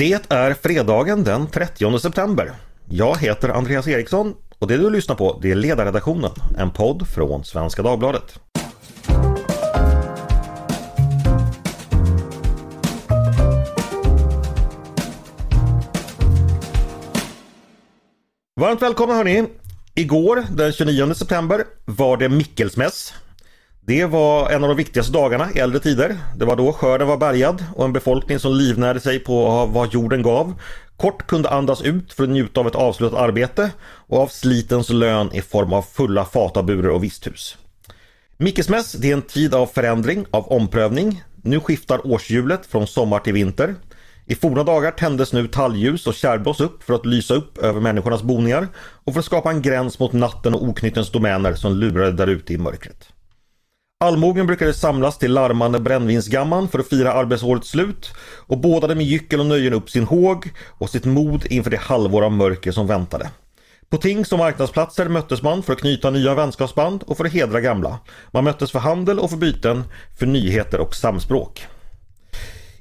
Det är fredagen den 30 september. Jag heter Andreas Eriksson och det du lyssnar på det är Ledarredaktionen, en podd från Svenska Dagbladet. Varmt välkomna hörni! Igår den 29 september var det Mickelsmäss. Det var en av de viktigaste dagarna i äldre tider. Det var då skörden var bärgad och en befolkning som livnärde sig på vad jorden gav kort kunde andas ut för att njuta av ett avslutat arbete och av slitens lön i form av fulla fataburer och visthus. Mickesmäss det är en tid av förändring, av omprövning. Nu skiftar årshjulet från sommar till vinter. I forna dagar tändes nu talljus och kärrblås upp för att lysa upp över människornas boningar och för att skapa en gräns mot natten och oknyttens domäner som lurade där ute i mörkret. Allmogen brukade samlas till larmande brännvinsgamman för att fira arbetsårets slut och bådade med gyckel och nöjen upp sin håg och sitt mod inför det halvår av mörker som väntade. På tings och marknadsplatser möttes man för att knyta nya vänskapsband och för att hedra gamla. Man möttes för handel och för byten, för nyheter och samspråk.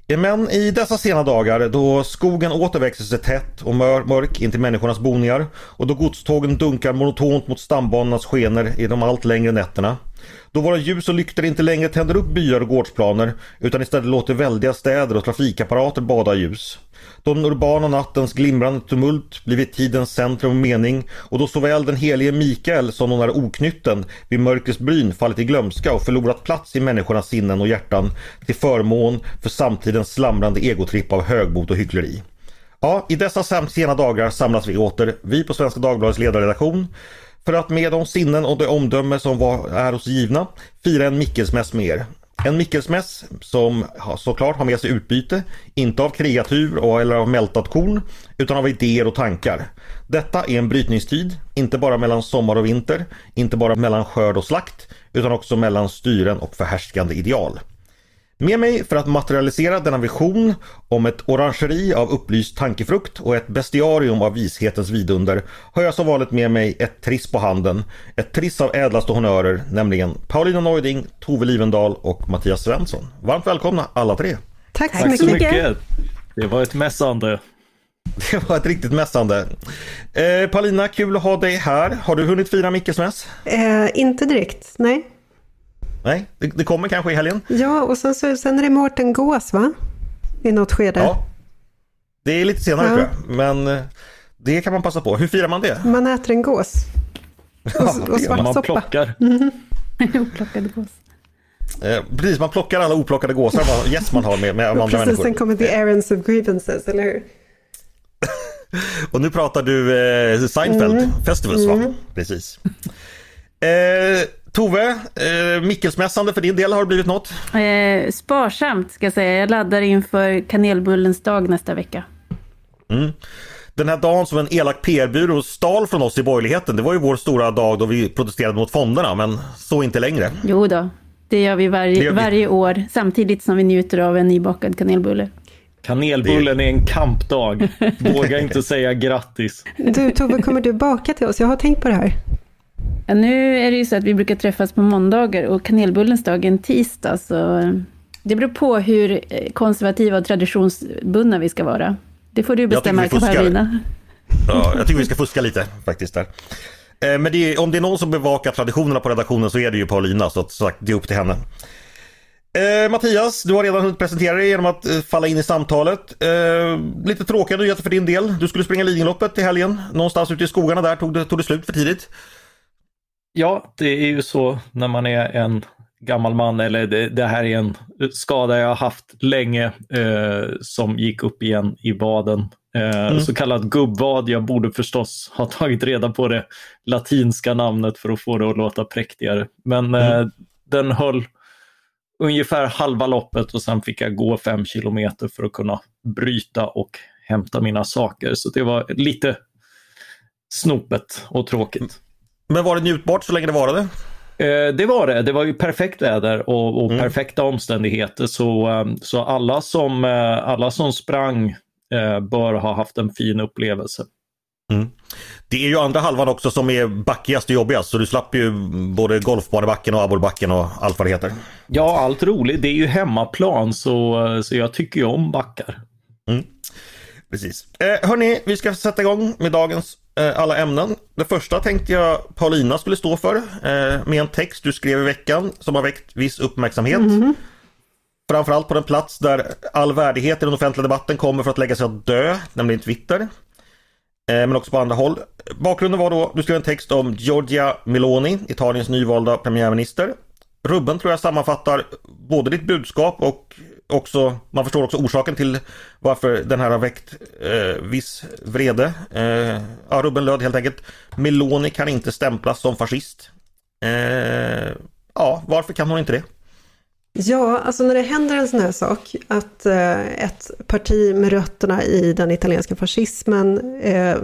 Men i dessa sena dagar då skogen åter växer sig tätt och mör mörk in till människornas boningar och då godstågen dunkar monotont mot stambanornas skener i de allt längre nätterna då våra ljus och lyktor inte längre tänder upp byar och gårdsplaner utan istället låter väldiga städer och trafikapparater bada i ljus. Då den urbana nattens glimrande tumult blivit tidens centrum och mening och då såväl den helige Mikael som den där oknytten vid mörkrets bryn fallit i glömska och förlorat plats i människornas sinnen och hjärtan till förmån för samtidens slamrande egotripp av högmod och hyckleri. Ja, i dessa sena dagar samlas vi åter, vi på Svenska Dagbladets ledarredaktion för att med de sinnen och det omdöme som var, är oss givna fira en Mickelsmäss med er. En Mickelsmäss som såklart har med sig utbyte, inte av kreatur och, eller av mältat korn, utan av idéer och tankar. Detta är en brytningstid, inte bara mellan sommar och vinter, inte bara mellan skörd och slakt, utan också mellan styren och förhärskande ideal. Med mig för att materialisera denna vision om ett orangeri av upplyst tankefrukt och ett bestiarium av vishetens vidunder har jag som vanligt med mig ett triss på handen. Ett triss av ädlaste honörer, nämligen Paulina Neuding, Tove Livendal och Mattias Svensson. Varmt välkomna alla tre! Tack så, Tack så mycket. mycket! Det var ett mässande. Det var ett riktigt mässande. Eh, Paulina, kul att ha dig här. Har du hunnit fira Mickes mäss? Eh, inte direkt, nej. Nej, det, det, kommer kanske i helgen. Ja, och sen, så, sen är det Mårten Gås va? I något skede. Ja, det är lite senare ja. tror jag. Men eh, det kan man passa på. Hur firar man det? Man äter en gås. Och, och svart man soppa. plockar. Mm. Oplockade gås. Eh, precis, man plockar alla oplockade gåsar man, yes, man har med, med andra precis, människor. Sen kommer the errands of grievances, eller hur? och nu pratar du eh, Seinfeld mm. Festivals va? Mm. Precis. Eh, Tove, eh, Mickelsmässande för din del, har det blivit något? Eh, sparsamt ska jag säga. Jag laddar inför kanelbullens dag nästa vecka. Mm. Den här dagen som en elak PR-byrå stal från oss i borgerligheten, det var ju vår stora dag då vi protesterade mot fonderna, men så inte längre. Jo då, det gör vi varje, gör vi. varje år, samtidigt som vi njuter av en nybakad kanelbulle. Kanelbullen är en kampdag. Våga inte säga grattis. Du Tove, kommer du baka till oss? Jag har tänkt på det här. Ja, nu är det ju så att vi brukar träffas på måndagar och kanelbullens dag är en tisdag. Så eh, det beror på hur eh, konservativa och traditionsbundna vi ska vara. Det får du bestämma, Katarina. Ja, jag tycker vi ska fuska lite faktiskt där. Eh, men det är, om det är någon som bevakar traditionerna på redaktionen så är det ju Paulina, så att, sagt, det är upp till henne. Eh, Mattias, du har redan hunnit presentera dig genom att falla in i samtalet. Eh, lite tråkiga nyheter för din del. Du skulle springa Lidingöloppet i helgen. Någonstans ute i skogarna där tog det, tog det slut för tidigt. Ja, det är ju så när man är en gammal man, eller det, det här är en skada jag har haft länge eh, som gick upp igen i vaden. Eh, mm. Så kallad gubbvad. Jag borde förstås ha tagit reda på det latinska namnet för att få det att låta präktigare. Men eh, mm. den höll ungefär halva loppet och sen fick jag gå fem kilometer för att kunna bryta och hämta mina saker. Så det var lite snopet och tråkigt. Men var det njutbart så länge det varade? Eh, det var det. Det var ju perfekt väder och, och mm. perfekta omständigheter. Så, eh, så alla, som, eh, alla som sprang bör ha haft en fin upplevelse. Mm. Det är ju andra halvan också som är backigast och jobbigast så du slapp ju både golfbanebacken och abborrbacken och allt vad det heter. Ja, allt roligt. Det är ju hemmaplan så, så jag tycker ju om backar. Mm. Precis. Eh, hörni, vi ska sätta igång med dagens alla ämnen. Det första tänkte jag Paulina skulle stå för eh, med en text du skrev i veckan som har väckt viss uppmärksamhet. Mm. Framförallt på den plats där all värdighet i den offentliga debatten kommer för att lägga sig att dö, nämligen Twitter. Eh, men också på andra håll. Bakgrunden var då, du skrev en text om Giorgia Meloni, Italiens nyvalda premiärminister. Rubben tror jag sammanfattar både ditt budskap och också, man förstår också orsaken till varför den här har väckt eh, viss vrede. Eh, ja, Rubben löd helt enkelt Meloni kan inte stämplas som fascist. Eh, ja, varför kan hon inte det? Ja, alltså när det händer en sån här sak, att eh, ett parti med rötterna i den italienska fascismen eh,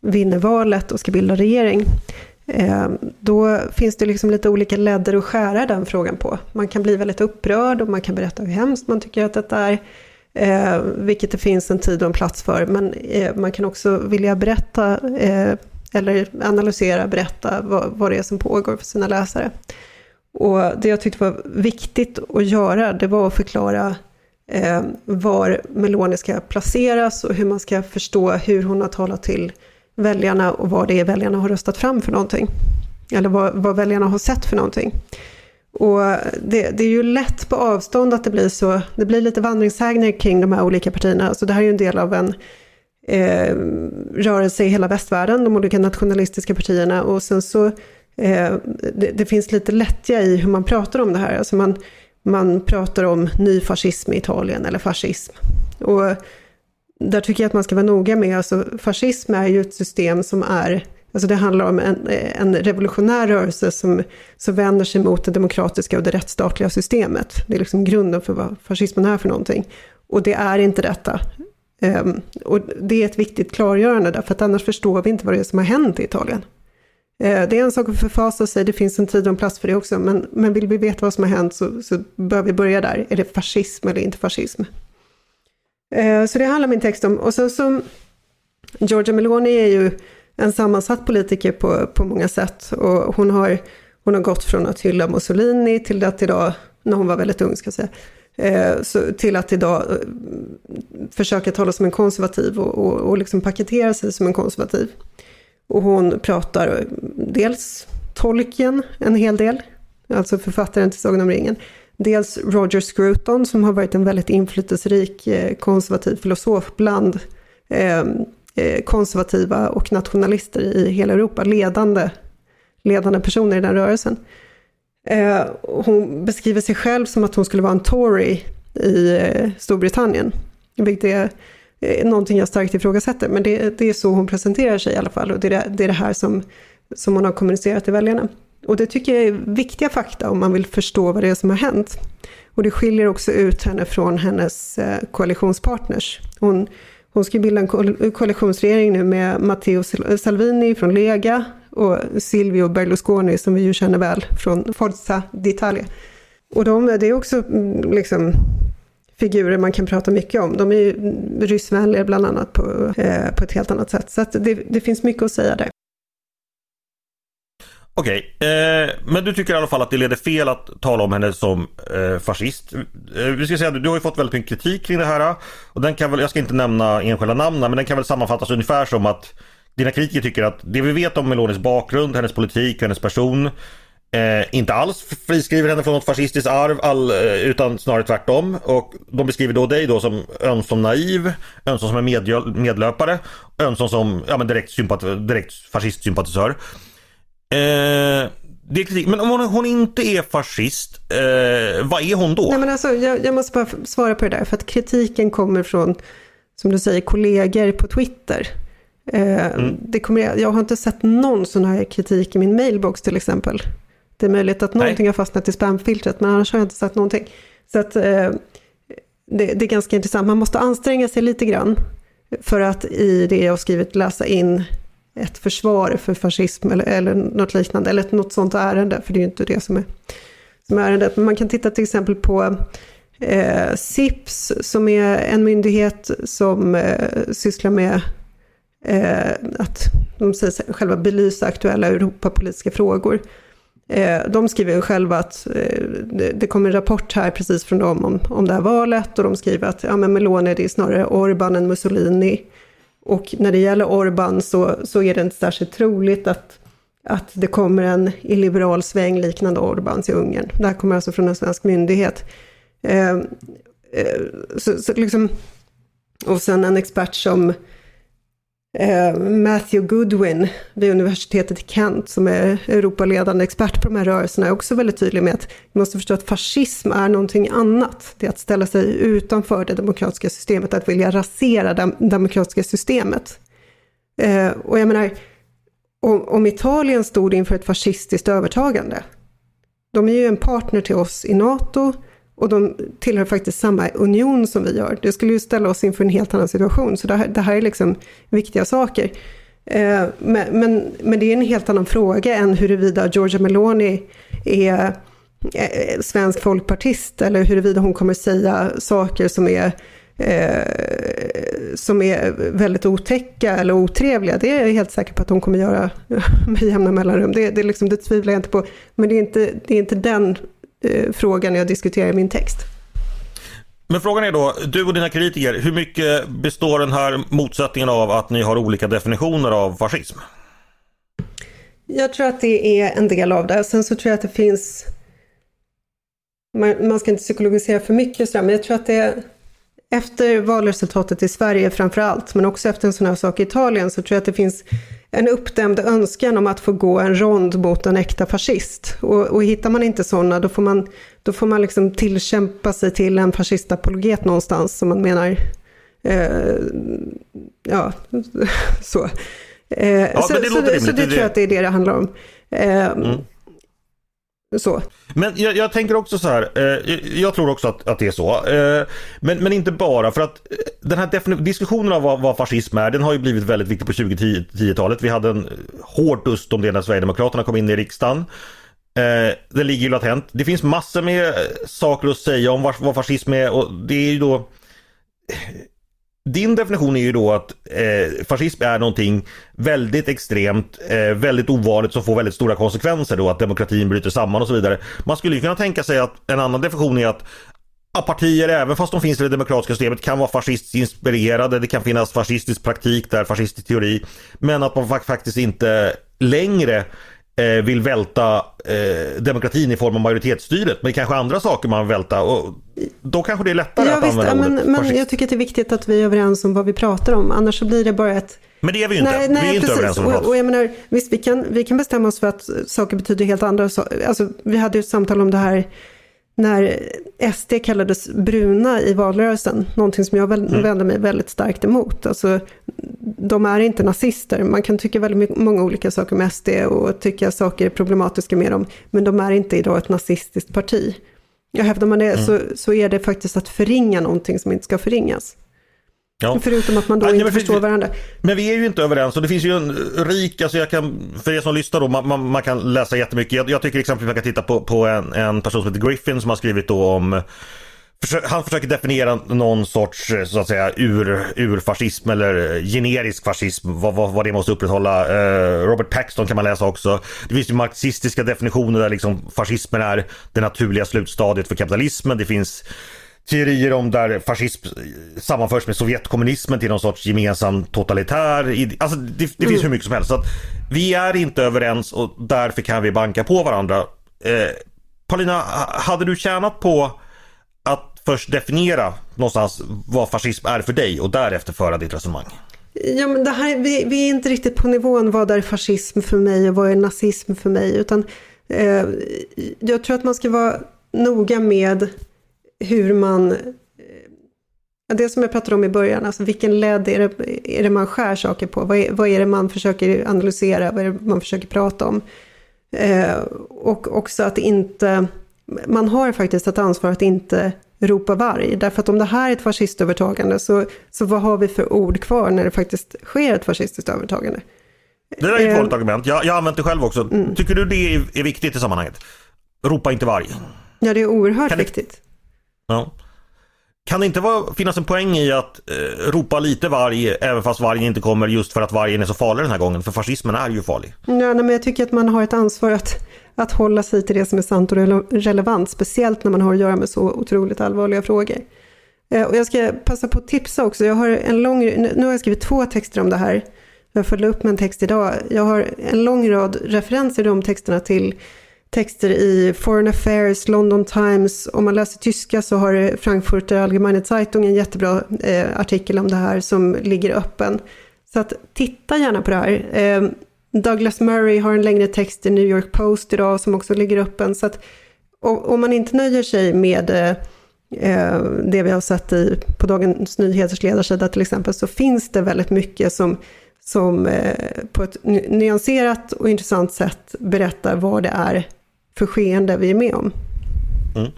vinner valet och ska bilda regering, Ehm, då finns det liksom lite olika ledder att skära den frågan på. Man kan bli väldigt upprörd och man kan berätta hur hemskt man tycker att detta är, eh, vilket det finns en tid och en plats för, men eh, man kan också vilja berätta eh, eller analysera, berätta vad, vad det är som pågår för sina läsare. Och det jag tyckte var viktigt att göra, det var att förklara eh, var Meloni ska placeras och hur man ska förstå hur hon har talat till väljarna och vad det är väljarna har röstat fram för någonting. Eller vad, vad väljarna har sett för någonting. Och det, det, är ju lätt på avstånd att det blir så, det blir lite vandringssägner kring de här olika partierna. Alltså det här är ju en del av en eh, rörelse i hela västvärlden, de olika nationalistiska partierna. Och sen så Eh, det, det, finns lite lättja i hur man pratar om det här. Alltså man, man pratar om ny fascism i Italien eller fascism. Och där tycker jag att man ska vara noga med, alltså fascism är ju ett system som är, alltså det handlar om en, en revolutionär rörelse som, som vänder sig mot det demokratiska och det rättsstatliga systemet. Det är liksom grunden för vad fascismen är för någonting. Och det är inte detta. Um, och det är ett viktigt klargörande, därför att annars förstår vi inte vad det är som har hänt i Italien. Uh, det är en sak att förfasa sig, det finns en tid och en plats för det också, men, men vill vi veta vad som har hänt så, så bör vi börja där. Är det fascism eller inte fascism? Eh, så det handlar min text om. Och sen så Giorgia Meloni är ju en sammansatt politiker på, på många sätt. Och hon har, hon har gått från att hylla Mussolini till att idag, när hon var väldigt ung ska jag säga, eh, så, till att idag eh, försöka tala som en konservativ och, och, och liksom paketera sig som en konservativ. Och hon pratar dels tolken en hel del, alltså författaren till Sagan om ringen. Dels Roger Scruton som har varit en väldigt inflytelserik eh, konservativ filosof bland eh, eh, konservativa och nationalister i hela Europa, ledande, ledande personer i den rörelsen. Hon beskriver sig själv som att hon skulle vara en Tory i Storbritannien, vilket är någonting jag starkt ifrågasätter, men det, det är så hon presenterar sig i alla fall och det är det, det, är det här som, som hon har kommunicerat till väljarna. Och det tycker jag är viktiga fakta om man vill förstå vad det är som har hänt. Och det skiljer också ut henne från hennes eh, koalitionspartners. Hon, hon ska bilda en koalitionsregering nu med Matteo Salvini från Lega och Silvio Berlusconi som vi ju känner väl från Forza d'Italia. Och de, det är också mm, liksom figurer man kan prata mycket om. De är ju mm, ryssvänliga bland annat på, eh, på ett helt annat sätt. Så det, det finns mycket att säga där. Okej, eh, men du tycker i alla fall att det leder fel att tala om henne som eh, fascist. Eh, vi ska säga, du har ju fått väldigt mycket kritik kring det här. Eh, och den kan väl, jag ska inte nämna enskilda namn, men den kan väl sammanfattas ungefär som att dina kritiker tycker att det vi vet om Melonis bakgrund, hennes politik hennes person Eh, inte alls friskriver henne från något fascistiskt arv all, eh, utan snarare tvärtom. Och de beskriver då dig då som ömsom naiv, ömsom som en medlöpare, ömsom som ja, men direkt, direkt fascistsympatisör. Eh, det är kritik. Men om hon, hon inte är fascist, eh, vad är hon då? Nej, men alltså, jag, jag, måste bara svara på det där, för att kritiken kommer från, som du säger, kollegor på Twitter. Eh, mm. det kommer, jag har inte sett någon sån här kritik i min mailbox till exempel. Det är möjligt att någonting Nej. har fastnat i spamfiltret, men annars har jag inte sett någonting. Så att, eh, det, det, är ganska intressant. Man måste anstränga sig lite grann för att i det jag har skrivit läsa in ett försvar för fascism eller, eller något liknande, eller något sånt ärende, för det är ju inte det som är, som är ärendet. Men man kan titta till exempel på eh, SIPS, som är en myndighet som eh, sysslar med eh, att de säger själva belysa aktuella Europapolitiska frågor. Eh, de skriver själva att eh, det kom en rapport här precis från dem om, om det här valet och de skriver att ja, men Meloni det är snarare Orban än Mussolini. Och när det gäller Orban så, så är det inte särskilt troligt att, att det kommer en illiberal sväng liknande Orbans i Ungern. Det här kommer alltså från en svensk myndighet. Eh, eh, så, så liksom, och sen en expert som Eh, Eh, Matthew Goodwin vid universitetet i Kent, som är Europaledande expert på de här rörelserna, är också väldigt tydlig med att vi måste förstå att fascism är någonting annat. Det är att ställa sig utanför det demokratiska systemet, att vilja rasera det demokratiska systemet. Eh, och jag menar, om, Italien stod inför ett fascistiskt övertagande, de är ju en partner till oss i NATO, och de tillhör faktiskt samma union som vi gör. Det skulle ju ställa oss inför en helt annan situation. Så det här, det här är liksom viktiga saker. Eh, men, men, men, det är en helt annan fråga än huruvida Giorgia Meloni är eh, svensk folkpartist eller huruvida hon kommer säga saker som är eh, som är väldigt otäcka eller otrevliga. Det är jag helt säker på att hon kommer göra med jämna mellanrum. Det, det, liksom, det tvivlar jag inte på. Men det är inte, det är inte den eh, frågan jag diskuterar min text. Men frågan är då, du och dina kritiker, hur mycket består den här motsättningen av att ni har olika definitioner av fascism? Jag tror att det är en del av det. Sen så tror jag att det finns... Man, man ska inte psykologisera för mycket, men jag tror att det... Efter valresultatet i Sverige framför allt, men också efter en sån här sak i Italien, så tror jag att det finns en uppdämd önskan om att få gå en rond mot en äkta fascist. Och, och hittar man inte sådana, då får man, då får man liksom tillkämpa sig till en fascistapologet någonstans, som man menar, eh, ja, så. Eh, ja, så, det, så, så, så det tror jag att det är det det handlar om. Eh, mm. Så. Men jag, jag, tänker också så här, eh, jag tror också att, att det är så. Eh, men, men inte bara för att eh, den här diskussionen av vad, vad fascism är, den har ju blivit väldigt viktig på 2010-talet. Vi hade en hård dust om det när Sverigedemokraterna kom in i riksdagen. Eh, det ligger ju latent. Det finns massor med saker att säga om vad, vad fascism är och det är ju då din definition är ju då att eh, fascism är någonting väldigt extremt, eh, väldigt ovanligt som får väldigt stora konsekvenser då att demokratin bryter samman och så vidare. Man skulle ju kunna tänka sig att en annan definition är att partier, även fast de finns i det demokratiska systemet, kan vara fascistiskt inspirerade. Det kan finnas fascistisk praktik där, fascistisk teori. Men att man faktiskt inte längre eh, vill välta eh, demokratin i form av majoritetsstyret. Men kanske andra saker man vill välta. Och då kanske det är lättare ja, att visst, använda men, men jag tycker att det är viktigt att vi är överens om vad vi pratar om. Annars så blir det bara ett men det är vi ju inte. Nej, nej, vi är inte precis. överens om och, och jag menar, visst, vi kan, vi kan bestämma oss för att saker betyder helt andra saker. Alltså, vi hade ju ett samtal om det här när SD kallades bruna i valrörelsen, någonting som jag mm. vänder mig väldigt starkt emot. Alltså, de är inte nazister. Man kan tycka väldigt många olika saker om SD och tycka saker är problematiska med dem, men de är inte idag ett nazistiskt parti. Jag hävdar man det mm. så, så är det faktiskt att förringa någonting som inte ska förringas. Ja. Förutom att man då ja, inte men, förstår varandra. Men vi är ju inte överens och det finns ju en rik, alltså jag kan, för er som lyssnar då, man, man, man kan läsa jättemycket. Jag, jag tycker exempelvis man kan titta på, på en, en person som heter Griffin som har skrivit då om han försöker definiera någon sorts så att säga ur, urfascism eller generisk fascism, vad, vad, vad det måste upprätthålla. Eh, Robert Paxton kan man läsa också. Det finns ju marxistiska definitioner där liksom fascismen är det naturliga slutstadiet för kapitalismen. Det finns teorier om där fascism sammanförs med Sovjetkommunismen till någon sorts gemensam totalitär. Alltså det, det mm. finns hur mycket som helst. Så att vi är inte överens och därför kan vi banka på varandra. Eh, Paulina, hade du tjänat på att först definiera någonstans vad fascism är för dig och därefter föra ditt resonemang? Ja, men det här, vi, vi är inte riktigt på nivån vad är fascism för mig och vad är nazism för mig. Utan eh, jag tror att man ska vara noga med hur man... Eh, det som jag pratade om i början, alltså vilken led är det, är det man skär saker på? Vad är, vad är det man försöker analysera? Vad är det man försöker prata om? Eh, och också att inte... Man har faktiskt ett ansvar att inte ropa varg. Därför att om det här är ett fascistövertagande så, så vad har vi för ord kvar när det faktiskt sker ett fascistiskt övertagande? Det där är ett vanligt eh, argument. Jag, jag har använt det själv också. Mm. Tycker du det är, är viktigt i sammanhanget? Ropa inte varg. Ja, det är oerhört kan viktigt. Ja. Kan det inte vara, finnas en poäng i att eh, ropa lite varg även fast vargen inte kommer just för att vargen är så farlig den här gången? För fascismen är ju farlig. Ja, men jag tycker att man har ett ansvar att, att hålla sig till det som är sant och relevant, speciellt när man har att göra med så otroligt allvarliga frågor. Eh, och jag ska passa på att tipsa också, jag har en lång, nu har jag skrivit två texter om det här. Jag följde upp med en text idag. Jag har en lång rad referenser i de texterna till texter i Foreign Affairs, London Times. Om man läser tyska så har Frankfurter Allgemeine Zeitung en jättebra eh, artikel om det här som ligger öppen. Så att titta gärna på det här. Eh, Douglas Murray har en längre text i New York Post idag som också ligger öppen. Så att om man inte nöjer sig med eh, eh, det vi har sett i, på Dagens Nyheters ledarsida till exempel, så finns det väldigt mycket som, som eh, på ett nyanserat och intressant sätt berättar vad det är för skeende vi är med om. Mm.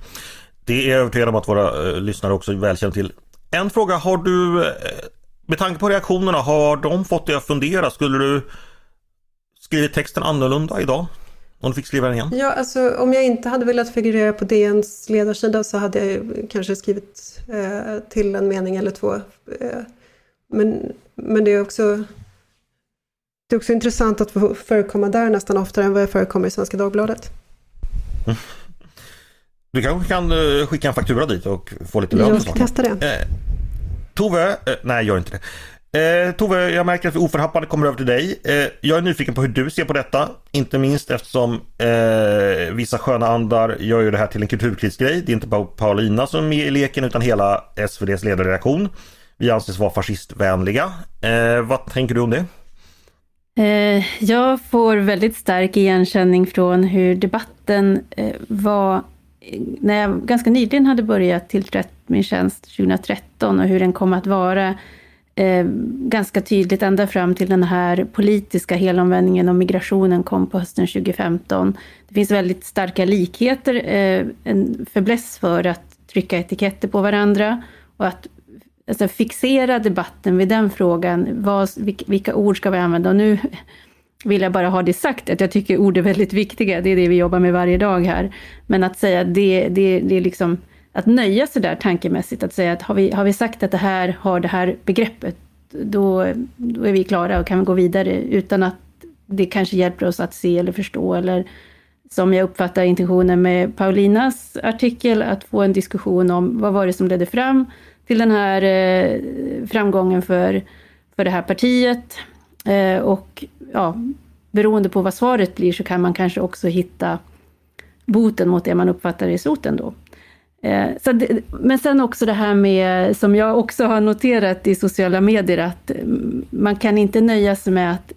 Det är jag övertygad om att våra eh, lyssnare också väl känner till. En fråga, har du, eh, med tanke på reaktionerna, har de fått dig att fundera? Skulle du skrivit texten annorlunda idag? Om du fick skriva den igen? Ja, alltså om jag inte hade velat figurera på DNs ledarsida så hade jag kanske skrivit eh, till en mening eller två. Eh, men, men det är också det är också intressant att få förekomma där nästan oftare än vad jag förekommer i Svenska Dagbladet. Du kanske kan uh, skicka en faktura dit och få lite lön? Jag ska testa det. Eh, Tove, eh, nej gör inte det. Eh, Tove, jag märker att vi oförhappade kommer över till dig. Eh, jag är nyfiken på hur du ser på detta. Inte minst eftersom eh, vissa sköna andar gör ju det här till en kulturkritisk grej. Det är inte bara Paulina som är med i leken utan hela SVDs ledarredaktion. Vi anses vara fascistvänliga. Eh, vad tänker du om det? Eh, jag får väldigt stark igenkänning från hur debatten eh, var när jag ganska nyligen hade börjat tillträtt min tjänst 2013 och hur den kom att vara eh, ganska tydligt ända fram till den här politiska helomvändningen om migrationen kom på hösten 2015. Det finns väldigt starka likheter, en förbläss för att trycka etiketter på varandra och att alltså, fixera debatten vid den frågan. Vad, vilka ord ska vi använda? Och nu vill jag bara ha det sagt, att jag tycker ord är väldigt viktiga. Det är det vi jobbar med varje dag här. Men att säga det, det, det är liksom att nöja sig där tankemässigt, att säga att har vi, har vi sagt att det här har det här begreppet, då, då är vi klara och kan gå vidare utan att det kanske hjälper oss att se eller förstå eller som jag uppfattar intentionen med Paulinas artikel, att få en diskussion om vad var det som ledde fram till den här eh, framgången för, för det här partiet. Eh, och ja, beroende på vad svaret blir så kan man kanske också hitta boten mot det man uppfattar är soten då. Eh, så det, men sen också det här med, som jag också har noterat i sociala medier, att mm, man kan inte nöja sig med att,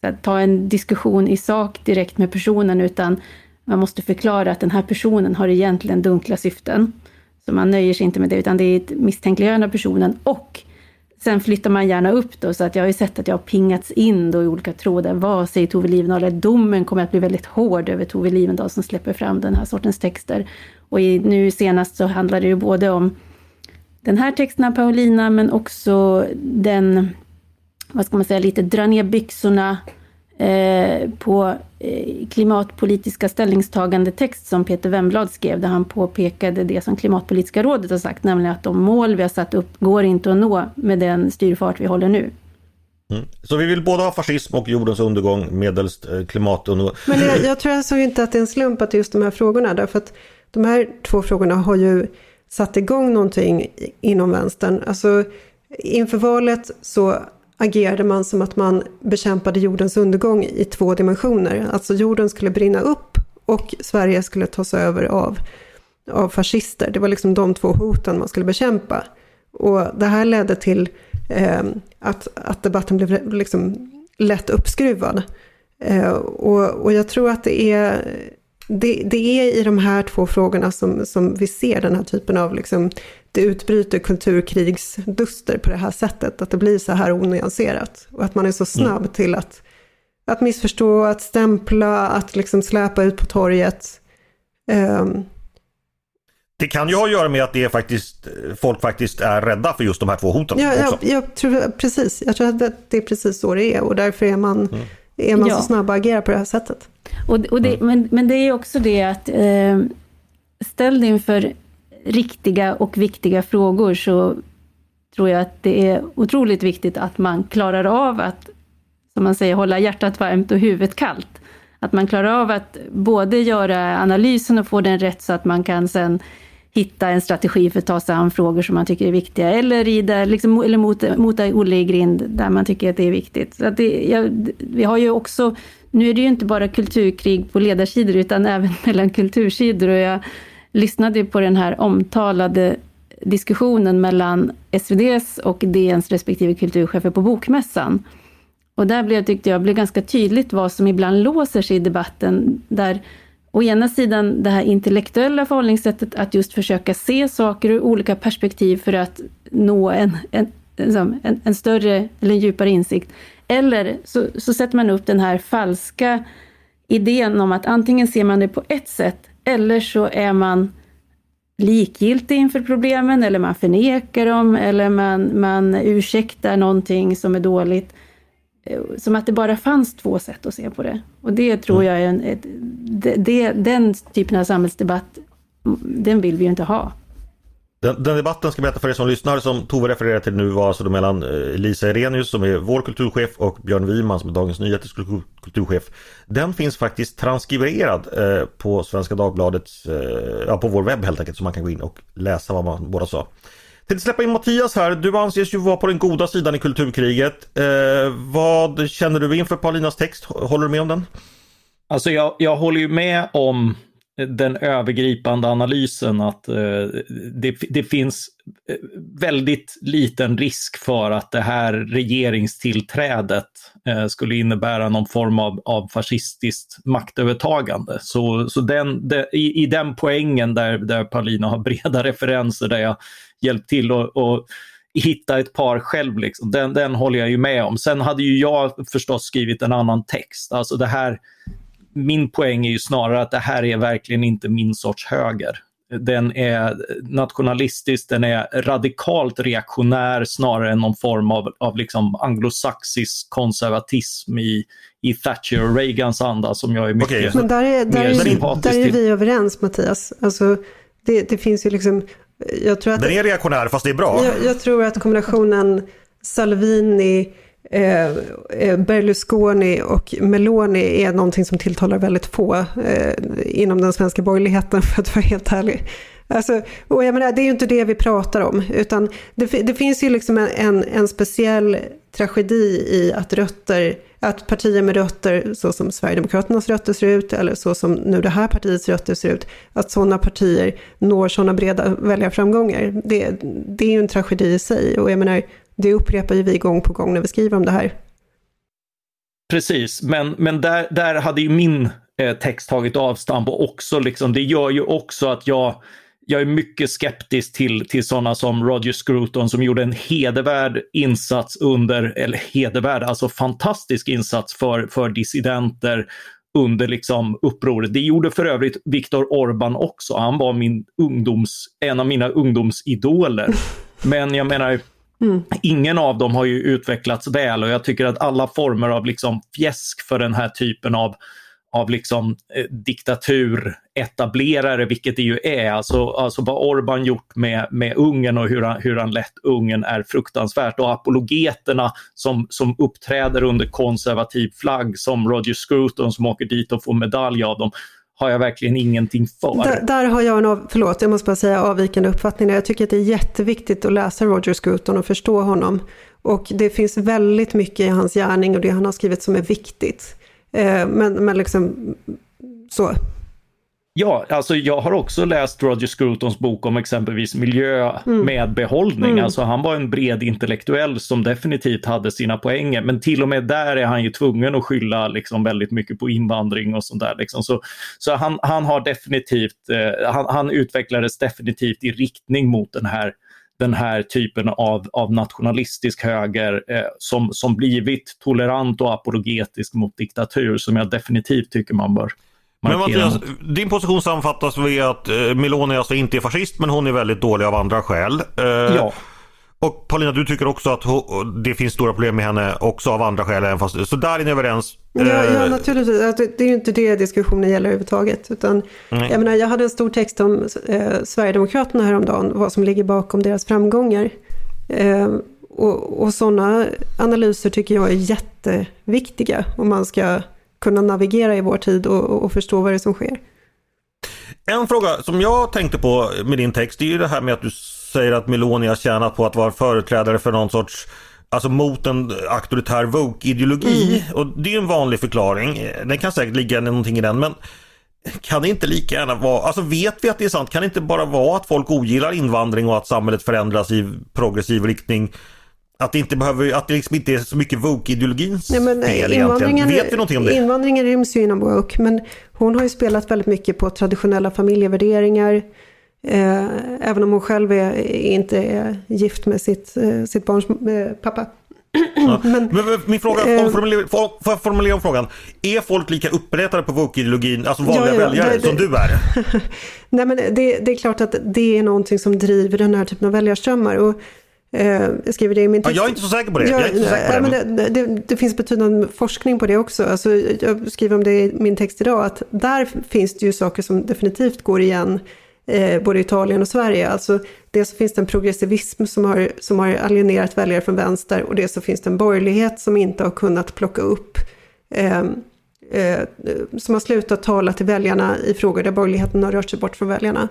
att ta en diskussion i sak direkt med personen, utan man måste förklara att den här personen har egentligen dunkla syften. Så man nöjer sig inte med det, utan det är ett misstänkliggörande av personen och Sen flyttar man gärna upp då, så att jag har ju sett att jag har pingats in då i olika trådar. Vad säger Tove Livendal? Domen kommer att bli väldigt hård över Tove Livendal som släpper fram den här sortens texter. Och i, nu senast så handlar det ju både om den här texten av Paulina, men också den, vad ska man säga, lite dra ner byxorna eh, på eh, klimatpolitiska ställningstagande text som Peter Wemblad skrev, där han påpekade det som Klimatpolitiska rådet har sagt, nämligen att de mål vi har satt upp går inte att nå med den styrfart vi håller nu. Mm. Så vi vill både ha fascism och jordens undergång medelst eh, klimatundergång. Men jag, jag tror alltså inte att det är en slump att just de här frågorna, därför att de här två frågorna har ju satt igång någonting inom vänstern. Alltså inför valet så agerade man som att man bekämpade jordens undergång i två dimensioner. Alltså jorden skulle brinna upp och Sverige skulle tas över av, av fascister. Det var liksom de två hoten man skulle bekämpa. Och det här ledde till eh, att, att debatten blev liksom lätt uppskruvad. Eh, och, och jag tror att det är det, det, är i de här två frågorna som, som vi ser den här typen av, liksom, det utbryter kulturkrigsduster på det här sättet, att det blir så här onyanserat. Och att man är så snabb mm. till att, att missförstå, att stämpla, att liksom släpa ut på torget. Um, det kan ju ha att göra med att det är faktiskt, folk faktiskt är rädda för just de här två hoten. Ja, jag, jag tror, precis. Jag tror att det är precis så det är och därför är man, mm. Är man ja. så snabb att agera på det här sättet. Och, och det, mm. men, men det är också det att eh, ställ dig inför riktiga och viktiga frågor så tror jag att det är otroligt viktigt att man klarar av att, som man säger, hålla hjärtat varmt och huvudet kallt. Att man klarar av att både göra analysen och få den rätt så att man kan sen hitta en strategi för att ta sig an frågor som man tycker är viktiga, eller, rida, liksom, eller mota, mota Olle i grind där man tycker att det är viktigt. Så att det, ja, vi har ju också, nu är det ju inte bara kulturkrig på ledarsidor, utan även mellan kultursidor. Och jag lyssnade på den här omtalade diskussionen mellan SVDs och DNs respektive kulturchefer på Bokmässan. Och där blev, tyckte jag blev ganska tydligt vad som ibland låser sig i debatten, där å ena sidan det här intellektuella förhållningssättet att just försöka se saker ur olika perspektiv för att nå en, en, liksom, en, en större eller en djupare insikt. Eller så, så sätter man upp den här falska idén om att antingen ser man det på ett sätt eller så är man likgiltig inför problemen eller man förnekar dem eller man, man ursäktar någonting som är dåligt. Eh, som att det bara fanns två sätt att se på det. Och det tror jag är en, ett, det, den typen av samhällsdebatt, den vill vi ju inte ha. Den, den, debatten ska jag berätta för er som lyssnar som Tove refererar till nu var alltså mellan eh, Lisa Erenius som är vår kulturchef och Björn Wiman som är Dagens Nyheters kulturchef. Den finns faktiskt transkriberad eh, på Svenska Dagbladets, eh, ja på vår webb helt enkelt så man kan gå in och läsa vad man båda sa. Till släppa in Mattias här, du anses ju vara på den goda sidan i kulturkriget. Eh, vad känner du inför Paulinas text? Håller du med om den? Alltså jag, jag håller ju med om den övergripande analysen att eh, det, det, finns eh, väldigt liten risk för att det här regeringstillträdet eh, skulle innebära någon form av, av fascistiskt maktövertagande. Så, så den, de, i, i, den poängen där, där Paulina har breda referenser där jag hjälpt till och, och hitta ett par själv, liksom. den, den håller jag ju med om. Sen hade ju jag förstås skrivit en annan text. Alltså det här min poäng är ju snarare att det här är verkligen inte min sorts höger. Den är nationalistisk, den är radikalt reaktionär snarare än någon form av, av liksom anglosaxisk konservatism i, i Thatcher och Reagans anda som jag är mycket okay. Men där är, där mer är, Där är vi överens Mattias. Alltså, det, det finns ju liksom... Jag tror att, den är reaktionär fast det är bra. Jag, jag tror att kombinationen Salvini, Eh, eh, Berlusconi och Meloni är någonting som tilltalar väldigt få eh, inom den svenska borgerligheten för att vara helt ärlig. Alltså, och jag menar, det är ju inte det vi pratar om, utan det, det finns ju liksom en, en, en, speciell tragedi i att rötter, att partier med rötter så som Sverigedemokraternas rötter ser ut, eller så som nu det här partiets rötter ser ut, att sådana partier når sådana breda väljarframgångar. Det, det är ju en tragedi i sig, och jag menar, det upprepar ju vi gång på gång när vi skriver om det här. Precis, men, men där, där hade ju min eh, text tagit avstamp och också liksom, det gör ju också att jag jag är mycket skeptisk till, till sådana som Roger Scruton som gjorde en hedervärd insats under, eller hedervärd, alltså fantastisk insats för, för dissidenter under liksom upproret. Det gjorde för övrigt Viktor Orban också. Han var min ungdoms, en av mina ungdomsidoler. Men jag menar, Mm. Ingen av dem har ju utvecklats väl och jag tycker att alla former av liksom fjäsk för den här typen av, av liksom, eh, diktaturetablerare, vilket det ju är, alltså, alltså vad Orban gjort med, med Ungern och hur han, hur han lett Ungern är fruktansvärt. Och apologeterna som, som uppträder under konservativ flagg, som Roger Scruton som åker dit och får medalj av dem, har jag verkligen ingenting för. Där, där, har jag en, av, förlåt, jag måste bara säga avvikande uppfattning. Jag tycker att det är jätteviktigt att läsa Roger Scruton och förstå honom. Och det finns väldigt mycket i hans gärning och det han har skrivit som är viktigt. Eh, men, men liksom, så. Ja, alltså jag har också läst Roger Scrutons bok om exempelvis miljö mm. med behållning. Mm. Alltså han var en bred intellektuell som definitivt hade sina poänger. Men till och med där är han ju tvungen att skylla liksom väldigt mycket på invandring och sånt där. Liksom. Så, så han, han har definitivt, eh, han, han utvecklades definitivt i riktning mot den här den här typen av, av nationalistisk höger eh, som, som blivit tolerant och apologetisk mot diktatur som jag definitivt tycker man bör men Mattias, din position sammanfattas vid att eh, Meloni alltså inte är fascist men hon är väldigt dålig av andra skäl. Eh, ja. Och Paulina, du tycker också att det finns stora problem med henne också av andra skäl. fast, så där är ni överens? Ja, ja eh, naturligtvis. Det är ju inte det diskussionen gäller överhuvudtaget. Utan, jag, menar, jag hade en stor text om eh, Sverigedemokraterna häromdagen, vad som ligger bakom deras framgångar. Eh, och, och sådana analyser tycker jag är jätteviktiga om man ska kunna navigera i vår tid och, och förstå vad det är som sker. En fråga som jag tänkte på med din text, det är ju det här med att du säger att Meloni har tjänat på att vara företrädare för någon sorts Alltså mot en auktoritär woke-ideologi. Mm. Och det är en vanlig förklaring. Det kan säkert ligga någonting i den men kan det inte lika gärna vara, alltså vet vi att det är sant, kan det inte bara vara att folk ogillar invandring och att samhället förändras i progressiv riktning? Att det inte behöver, att det liksom inte är så mycket woke-ideologins men, fel egentligen. Vet vi någonting om det? Invandringen ryms ju inom woke, men hon har ju spelat väldigt mycket på traditionella familjevärderingar. Eh, även om hon själv är, inte är gift med sitt, eh, sitt barns eh, pappa. Ja. Men, men, min fråga, eh, formulera, får jag formulera om frågan? Är folk lika uppretade på woke-ideologin, alltså vanliga ja, ja, väljare, det, som du är? Nej men det, det, är klart att det är någonting som driver den här typen av väljarströmmar. Och, eh, jag skriver det i min text. Ja, jag är inte så säker på det. Jag, jag inte så säker på det. Men det, det, finns betydande forskning på det också. Alltså, jag skriver om det i min text idag, att där finns det ju saker som definitivt går igen eh, både Italien och Sverige. Alltså dels så finns det en progressivism som har, som har alienerat väljare från vänster och dels så finns det en borgerlighet som inte har kunnat plocka upp eh, eh, som har slutat tala till väljarna i frågor där borgerligheten har rört sig bort från väljarna.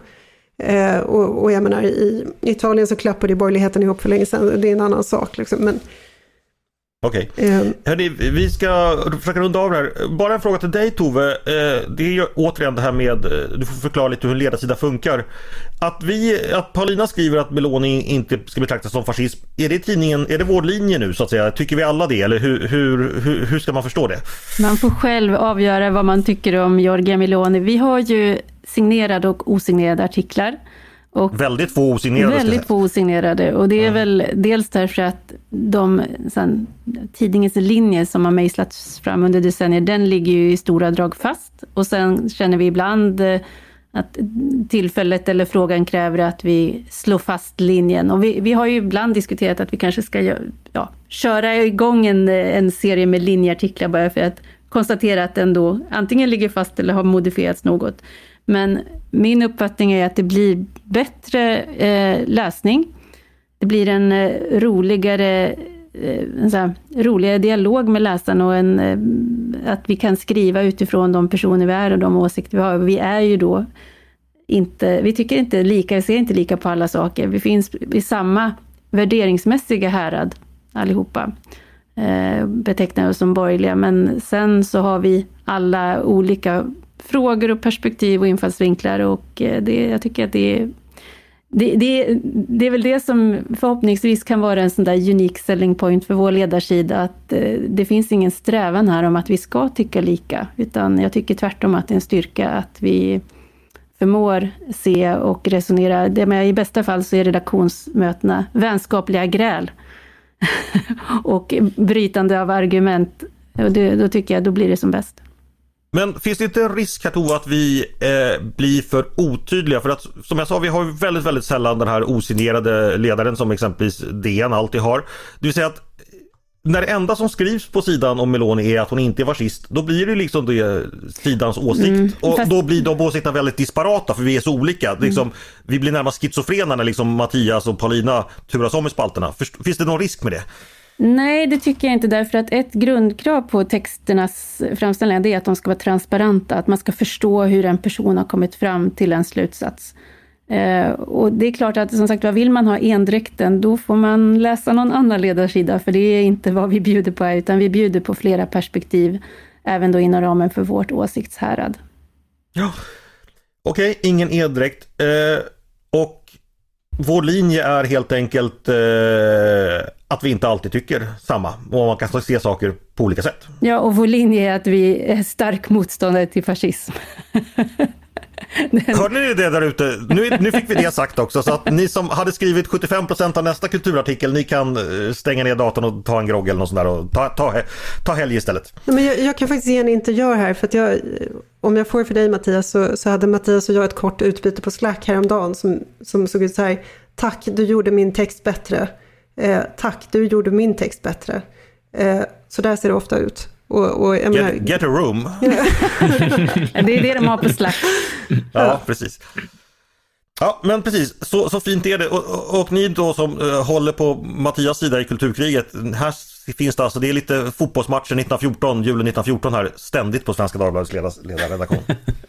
Eh, och, och jag menar i Italien så klappade borgerligheten ihop för länge sedan, det är en annan sak. Liksom. Men, Okej. Okay. Um, Hörrni, vi ska försöka runda av det här. Bara en fråga till dig Tove. Eh, det är ju återigen det här med, eh, du får förklara lite hur en ledarsida funkar. Att, vi, att Paulina skriver att Meloni inte ska betraktas som fascism. Är det tidningen, är det vår linje nu så att säga? Tycker vi alla det eller hur, hur, hur, hur ska man förstå det? Man får själv avgöra vad man tycker om Giorgia Meloni. Vi har ju signerade och osignerade artiklar. Och väldigt få osignerade. Väldigt få osignerade och det är mm. väl dels därför att de, sen, tidningens linje som har mejslats fram under decennier, den ligger ju i stora drag fast. Och sen känner vi ibland eh, att tillfället eller frågan kräver att vi slår fast linjen. Och vi, vi har ju ibland diskuterat att vi kanske ska ja, köra igång en, en serie med linjeartiklar bara för att konstatera att den då antingen ligger fast eller har modifierats något. Men min uppfattning är att det blir bättre eh, läsning. Det blir en eh, roligare eh, en här, roligare dialog med läsaren och en, eh, att vi kan skriva utifrån de personer vi är och de åsikter vi har. Vi är ju då inte, vi tycker inte lika, vi ser inte lika på alla saker. Vi finns i samma värderingsmässiga härad allihopa. Eh, betecknar oss som borgerliga, men sen så har vi alla olika frågor och perspektiv och infallsvinklar och eh, det, jag tycker att det är det, det, det, är väl det som förhoppningsvis kan vara en sån där unik selling point för vår ledarsida, att eh, det finns ingen strävan här om att vi ska tycka lika, utan jag tycker tvärtom att det är en styrka att vi förmår se och resonera. Det med, I bästa fall så är redaktionsmötena vänskapliga gräl och brytande av argument. Och det, då tycker jag, då blir det som bäst. Men finns det inte en risk här Tove att vi eh, blir för otydliga? För att som jag sa, vi har väldigt, väldigt sällan den här osignerade ledaren som exempelvis DN alltid har. Det vill säga att när det enda som skrivs på sidan om Meloni är att hon inte är fascist, då blir det liksom det sidans åsikt. Mm, och fast... då blir de åsikterna väldigt disparata för vi är så olika. Mm. Liksom, vi blir närmast schizofrena när liksom Mattias och Paulina turas om i spalterna. Finns det någon risk med det? Nej, det tycker jag inte därför att ett grundkrav på texternas framställningar är att de ska vara transparenta, att man ska förstå hur en person har kommit fram till en slutsats. Eh, och det är klart att som sagt vad vill man ha endräkten, då får man läsa någon annan ledarsida, för det är inte vad vi bjuder på här, utan vi bjuder på flera perspektiv, även då inom ramen för vårt åsiktshärad. Ja, okej, okay, ingen endräkt. Eh, och vår linje är helt enkelt eh, att vi inte alltid tycker samma och man kan se saker på olika sätt. Ja, och vår linje är att vi är stark motståndare till fascism. Den... Hörde ni det där ute? Nu, nu fick vi det sagt också så att ni som hade skrivit 75% av nästa kulturartikel ni kan eh, stänga ner datorn och ta en grogg eller något sånt där och ta, ta, ta helg istället. Men jag, jag kan faktiskt ge en interiör här för att jag, om jag får för dig Mattias så, så hade Mattias och jag ett kort utbyte på Slack häromdagen som, som såg ut så här. Tack, du gjorde min text bättre. Eh, tack, du gjorde min text bättre. Eh, så där ser det ofta ut. Och, och, get, menar, get, a room. det är det de har på Slack. ja, precis. Ja, men precis. Så, så fint är det. Och, och, och ni då som uh, håller på Mattias sida i kulturkriget. Här finns det alltså, det är lite fotbollsmatcher 1914, julen 1914 här, ständigt på Svenska Dagbladets ledarredaktion.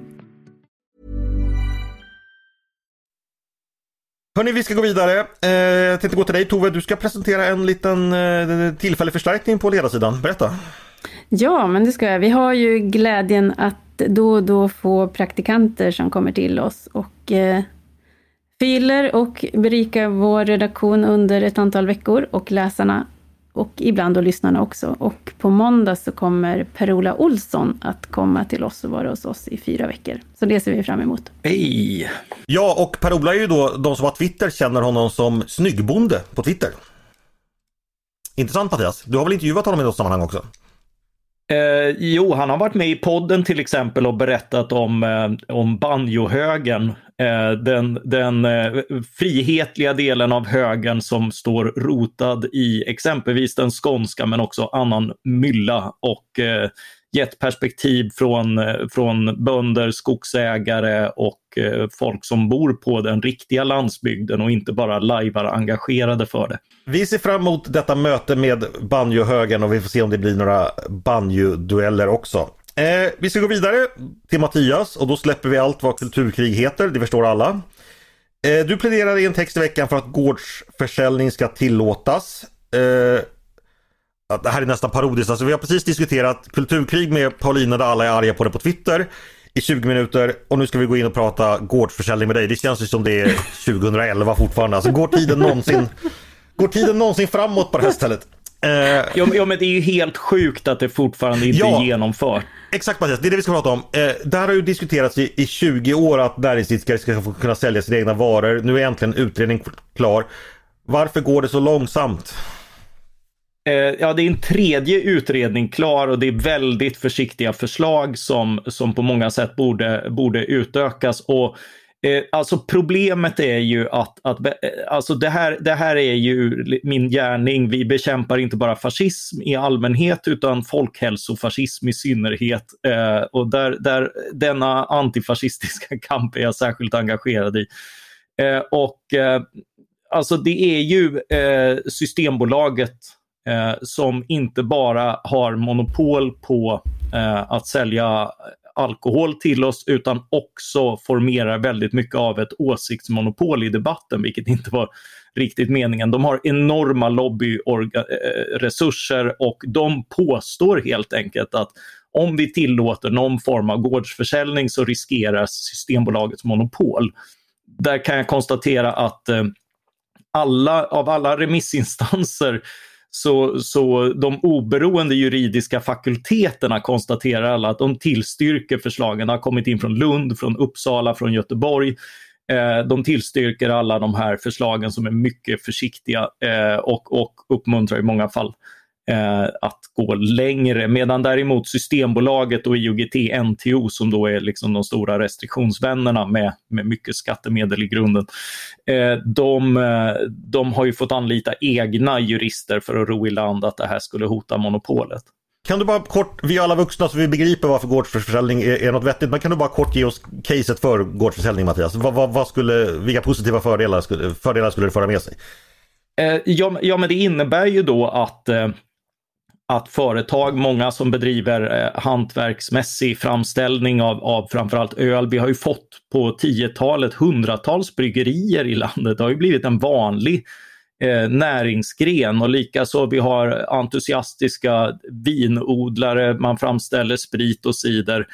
Hörni, vi ska gå vidare. Eh, jag tänkte gå till dig Tove. Du ska presentera en liten eh, tillfällig förstärkning på ledarsidan. Berätta. Ja, men det ska jag. Vi har ju glädjen att då och då få praktikanter som kommer till oss och eh, fyller och berikar vår redaktion under ett antal veckor och läsarna och ibland då lyssnarna också. Och på måndag så kommer Per-Ola Olsson att komma till oss och vara hos oss i fyra veckor. Så det ser vi fram emot. Hej! Ja, och Per-Ola är ju då, de som har Twitter känner honom som snyggbonde på Twitter. Intressant Mattias, du har väl intervjuat honom i något sammanhang också? Eh, jo, han har varit med i podden till exempel och berättat om, eh, om banjohögen. Eh, den den eh, frihetliga delen av högen som står rotad i exempelvis den skånska men också annan mylla och eh, gett perspektiv från, eh, från bönder, skogsägare och eh, folk som bor på den riktiga landsbygden och inte bara lajvar engagerade för det. Vi ser fram emot detta möte med banjohögen och vi får se om det blir några banjodueller också. Eh, vi ska gå vidare till Mattias och då släpper vi allt vad kulturkrig heter, det förstår alla. Eh, du pläderar i en text i veckan för att gårdsförsäljning ska tillåtas. Eh, det här är nästan parodiskt. Alltså, vi har precis diskuterat kulturkrig med Paulina där alla är arga på det på Twitter i 20 minuter och nu ska vi gå in och prata gårdsförsäljning med dig. Det känns ju som det är 2011 fortfarande. Alltså går tiden någonsin, går tiden någonsin framåt på det här stället? Eh, ja, ja, men det är ju helt sjukt att det fortfarande inte ja, är genomfört. Exakt Mattias, det är det vi ska prata om. Eh, där har ju diskuterats i, i 20 år att näringsidkare ska få kunna sälja sina egna varor. Nu är äntligen utredning klar. Varför går det så långsamt? Eh, ja, det är en tredje utredning klar och det är väldigt försiktiga förslag som, som på många sätt borde, borde utökas. Och Eh, alltså problemet är ju att, att eh, alltså det, här, det här är ju min gärning. Vi bekämpar inte bara fascism i allmänhet utan folkhälsofascism i synnerhet. Eh, och där, där, denna antifascistiska kamp är jag särskilt engagerad i. Eh, och eh, alltså det är ju eh, Systembolaget eh, som inte bara har monopol på eh, att sälja alkohol till oss utan också formerar väldigt mycket av ett åsiktsmonopol i debatten, vilket inte var riktigt meningen. De har enorma lobbyresurser eh, och de påstår helt enkelt att om vi tillåter någon form av gårdsförsäljning så riskeras Systembolagets monopol. Där kan jag konstatera att eh, alla, av alla remissinstanser så, så de oberoende juridiska fakulteterna konstaterar alla att de tillstyrker förslagen. Det har kommit in från Lund, från Uppsala, från Göteborg. Eh, de tillstyrker alla de här förslagen som är mycket försiktiga eh, och, och uppmuntrar i många fall eh, att gå längre. Medan däremot Systembolaget och IOGT NTO som då är liksom de stora restriktionsvännerna med, med mycket skattemedel i grunden. Eh, de, eh, de har ju fått anlita egna jurister för att ro i land att det här skulle hota monopolet. Kan du bara kort, vi är alla vuxna så vi begriper varför gårdsförsäljning är, är något vettigt, men kan du bara kort ge oss caset för gårdsförsäljning Mattias? Vad, vad, vad skulle, vilka positiva fördelar skulle, fördelar skulle det föra med sig? Eh, ja, ja, men det innebär ju då att eh, att företag, många som bedriver eh, hantverksmässig framställning av, av framförallt öl, vi har ju fått på 10-talet hundratals bryggerier i landet. Det har ju blivit en vanlig eh, näringsgren och likaså vi har entusiastiska vinodlare, man framställer sprit och cider.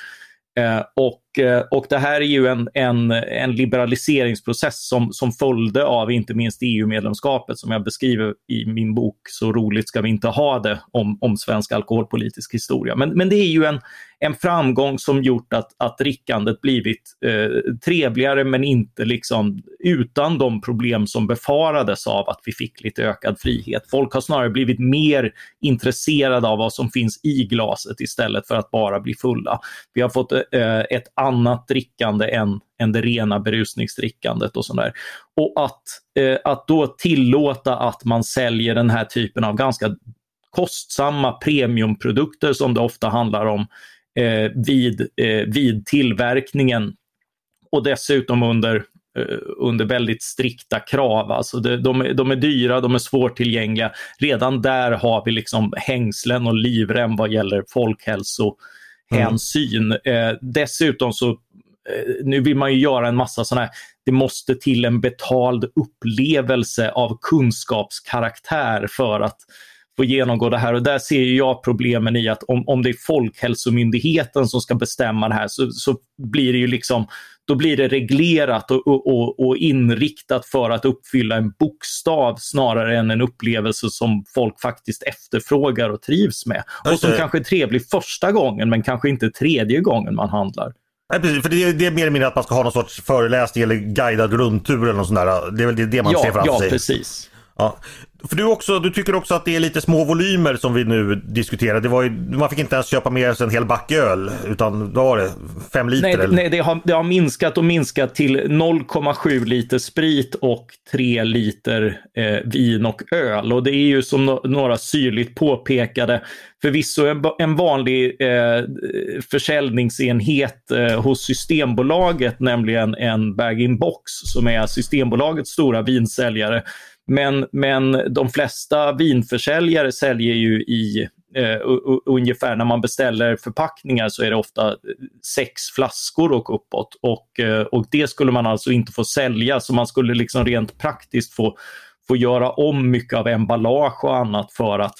Eh, och Eh, och, det här är ju en, en, en liberaliseringsprocess som, som följde av inte minst EU-medlemskapet som jag beskriver i min bok Så roligt ska vi inte ha det om, om svensk alkoholpolitisk historia. Men, men det är ju en, en framgång som gjort att, att drickandet blivit eh, trevligare men inte liksom utan de problem som befarades av att vi fick lite ökad frihet. Folk har snarare blivit mer intresserade av vad som finns i glaset istället för att bara bli fulla. Vi har fått eh, ett annat drickande än, än det rena berusningsdrickandet och sådär. Och att, eh, att då tillåta att man säljer den här typen av ganska kostsamma premiumprodukter som det ofta handlar om eh, vid, eh, vid tillverkningen och dessutom under, eh, under väldigt strikta krav. Alltså de, de, är, de är dyra, de är svårtillgängliga. Redan där har vi liksom hängslen och livrem vad gäller folkhälso Mm. hänsyn. Mm. Eh, dessutom så eh, nu vill man ju göra en massa sådana här, det måste till en betald upplevelse av kunskapskaraktär för att få genomgå det här och där ser jag problemen i att om, om det är Folkhälsomyndigheten som ska bestämma det här så, så blir det ju liksom då blir det reglerat och, och, och, inriktat för att uppfylla en bokstav snarare än en upplevelse som folk faktiskt efterfrågar och trivs med. Och som kanske är trevlig första gången men kanske inte tredje gången man handlar. Nej, precis, för det är, det är mer eller mindre att man ska ha någon sorts föreläsning eller guidad rundtur eller något sånt där. Det är väl det, man ja, ser framför ja, sig. Precis. Ja. För du, också, du tycker också att det är lite små volymer som vi nu diskuterar. Det var ju, man fick inte ens köpa mer än en hel back öl, utan vad var det? Fem liter? Nej, eller? nej det, har, det har minskat och minskat till 0,7 liter sprit och 3 liter eh, vin och öl. Och det är ju som no några syrligt påpekade, förvisso en, en vanlig eh, försäljningsenhet eh, hos Systembolaget, nämligen en bag-in-box som är Systembolagets stora vinsäljare. Men, men de flesta vinförsäljare säljer ju i eh, ungefär när man beställer förpackningar så är det ofta sex flaskor och uppåt. Och, eh, och det skulle man alltså inte få sälja så man skulle liksom rent praktiskt få, få göra om mycket av emballage och annat för att,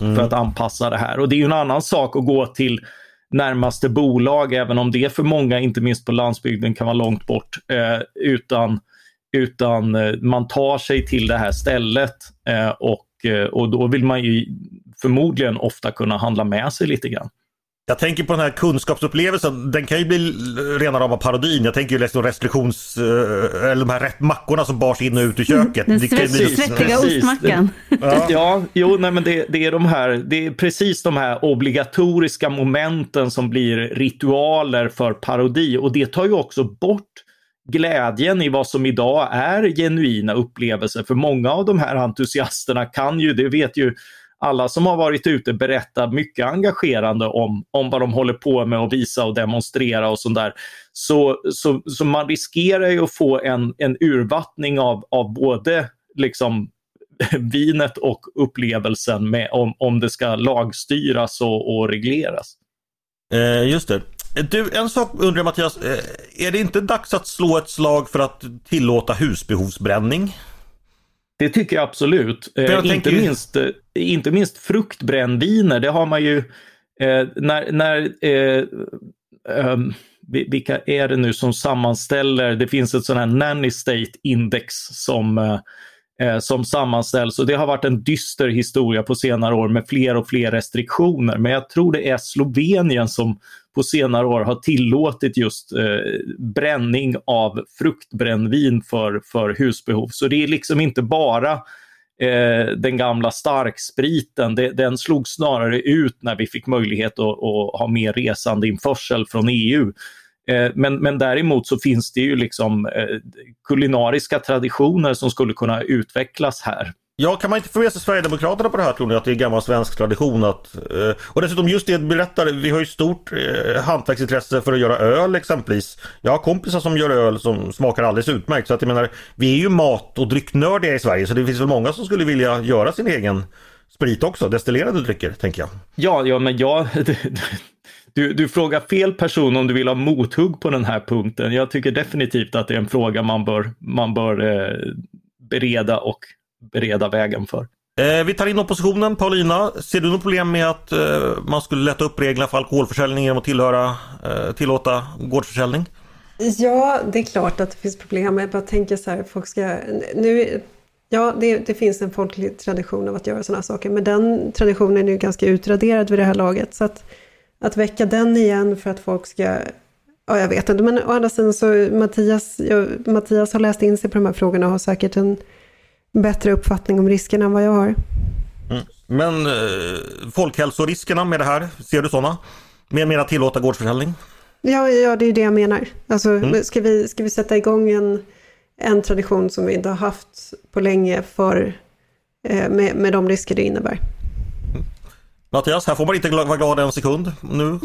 mm. för att anpassa det här. Och det är ju en annan sak att gå till närmaste bolag, även om det för många, inte minst på landsbygden, kan vara långt bort. Eh, utan utan eh, man tar sig till det här stället eh, och, eh, och då vill man ju förmodligen ofta kunna handla med sig lite grann. Jag tänker på den här kunskapsupplevelsen, den kan ju bli rena rama parodin. Jag tänker ju liksom restriktions... Eller de här mackorna som bars in och ut ur köket. Den svett, bli... svettiga ostmackan. Ja, ja jo, nej, men det, det, är de här, det är precis de här obligatoriska momenten som blir ritualer för parodi och det tar ju också bort glädjen i vad som idag är genuina upplevelser. För många av de här entusiasterna kan ju, det vet ju alla som har varit ute berätta mycket engagerande om, om vad de håller på med och visa och demonstrera och sånt där. Så, så, så man riskerar ju att få en, en urvattning av, av både liksom vinet och upplevelsen med, om, om det ska lagstyras och, och regleras. Eh, just det. Du, en sak undrar jag Mattias. Eh, är det inte dags att slå ett slag för att tillåta husbehovsbränning? Det tycker jag absolut. Jag eh, inte, tänker... minst, eh, inte minst fruktbrännviner, det har man ju eh, när, när eh, um, vilka är det nu som sammanställer, det finns ett sånt här nanny state index som eh, som sammanställs. Och det har varit en dyster historia på senare år med fler och fler restriktioner. Men jag tror det är Slovenien som på senare år har tillåtit just eh, bränning av fruktbrännvin för, för husbehov. Så det är liksom inte bara eh, den gamla starkspriten. Det, den slog snarare ut när vi fick möjlighet att, att ha mer resandeinförsel från EU. Eh, men, men däremot så finns det ju liksom eh, kulinariska traditioner som skulle kunna utvecklas här. Ja, kan man inte få med sig Sverigedemokraterna på det här tror ni? Att det är gammal svensk tradition att... Eh, och dessutom just det du berättar, vi har ju stort eh, hantverksintresse för att göra öl exempelvis. Jag har kompisar som gör öl som smakar alldeles utmärkt. Så att jag menar, vi är ju mat och drycknördiga i Sverige så det finns väl många som skulle vilja göra sin egen sprit också, destillerade drycker tänker jag. Ja, ja men jag, du, du frågar fel person om du vill ha mothugg på den här punkten. Jag tycker definitivt att det är en fråga man bör, man bör eh, bereda och bereda vägen för. Eh, vi tar in oppositionen. Paulina, ser du något problem med att eh, man skulle lätta upp reglerna för alkoholförsäljning genom att tillhöra, eh, tillåta gårdsförsäljning? Ja, det är klart att det finns problem. Jag bara tänker så här, folk ska... Nu, ja, det, det finns en folklig tradition av att göra sådana saker, men den traditionen är ju ganska utraderad vid det här laget. Så att, att väcka den igen för att folk ska... Ja, jag vet inte, men å andra sidan så Mattias, ja, Mattias har läst in sig på de här frågorna och har säkert en bättre uppfattning om riskerna än vad jag har. Mm. Men eh, folkhälsoriskerna med det här, ser du sådana? Med, att tillåta gårdsförsäljning? Ja, ja, det är det jag menar. Alltså, mm. ska, vi, ska vi sätta igång en, en tradition som vi inte har haft på länge för, eh, med, med de risker det innebär? Mattias, här får man inte vara glad en sekund nu.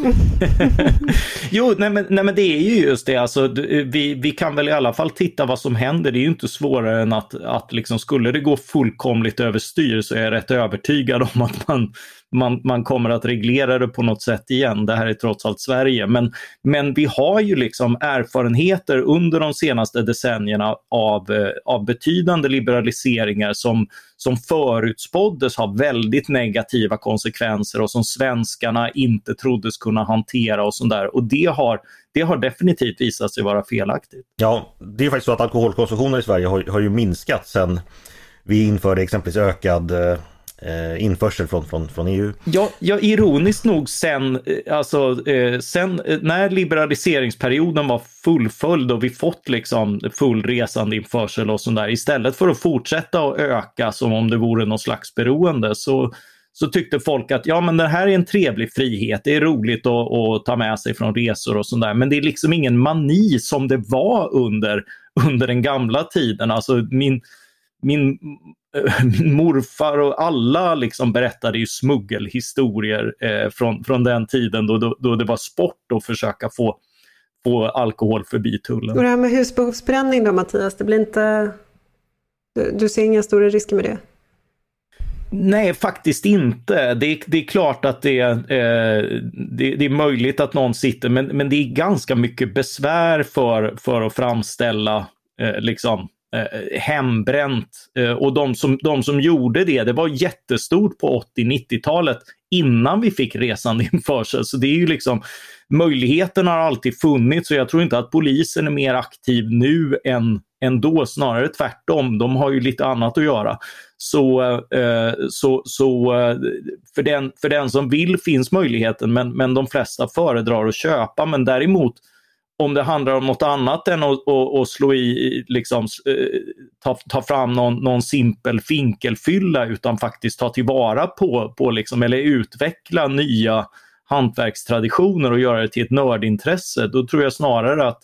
jo, nej men, nej men det är ju just det, alltså, vi, vi kan väl i alla fall titta vad som händer. Det är ju inte svårare än att, att liksom, skulle det gå fullkomligt överstyr så är jag rätt övertygad om att man, man, man kommer att reglera det på något sätt igen. Det här är trots allt Sverige. Men, men vi har ju liksom erfarenheter under de senaste decennierna av, eh, av betydande liberaliseringar som, som förutspåddes ha väldigt negativa konsekvenser och som svenskarna inte troddes kunna hantera och sånt där. Och det har, det har definitivt visat sig vara felaktigt. Ja, det är faktiskt så att alkoholkonsumtionen i Sverige har, har ju minskat sen vi införde exempelvis ökad eh, eh, införsel från, från, från EU. Ja, ja, ironiskt nog sen, eh, alltså, eh, sen eh, när liberaliseringsperioden var fullföljd och vi fått liksom full resandeinförsel och sådär, istället för att fortsätta att öka som om det vore någon slags beroende så så tyckte folk att ja, men det här är en trevlig frihet. Det är roligt att, att ta med sig från resor och sånt där. Men det är liksom ingen mani som det var under, under den gamla tiden. Alltså min, min min morfar och alla liksom berättade ju smuggelhistorier eh, från, från den tiden då, då, då, det var sport att försöka få, få alkohol förbi tullen. Och det här med husbehovsbränning då Mattias, det blir inte... Du, du ser inga stora risker med det? Nej, faktiskt inte. Det är, det är klart att det, eh, det, det, är möjligt att någon sitter, men, men det är ganska mycket besvär för, för att framställa eh, liksom, eh, hembränt. Eh, och de som, de som gjorde det, det var jättestort på 80-90-talet innan vi fick resandeinförsel. Så det är ju liksom, möjligheten har alltid funnits och jag tror inte att polisen är mer aktiv nu än, än då, snarare tvärtom. De har ju lite annat att göra. Så, eh, så, så eh, för, den, för den som vill finns möjligheten, men, men de flesta föredrar att köpa. Men däremot om det handlar om något annat än att, att, att slå i, liksom, eh, ta, ta fram någon, någon simpel finkelfylla utan faktiskt ta tillvara på, på liksom, eller utveckla nya hantverkstraditioner och göra det till ett nördintresse, då tror jag snarare att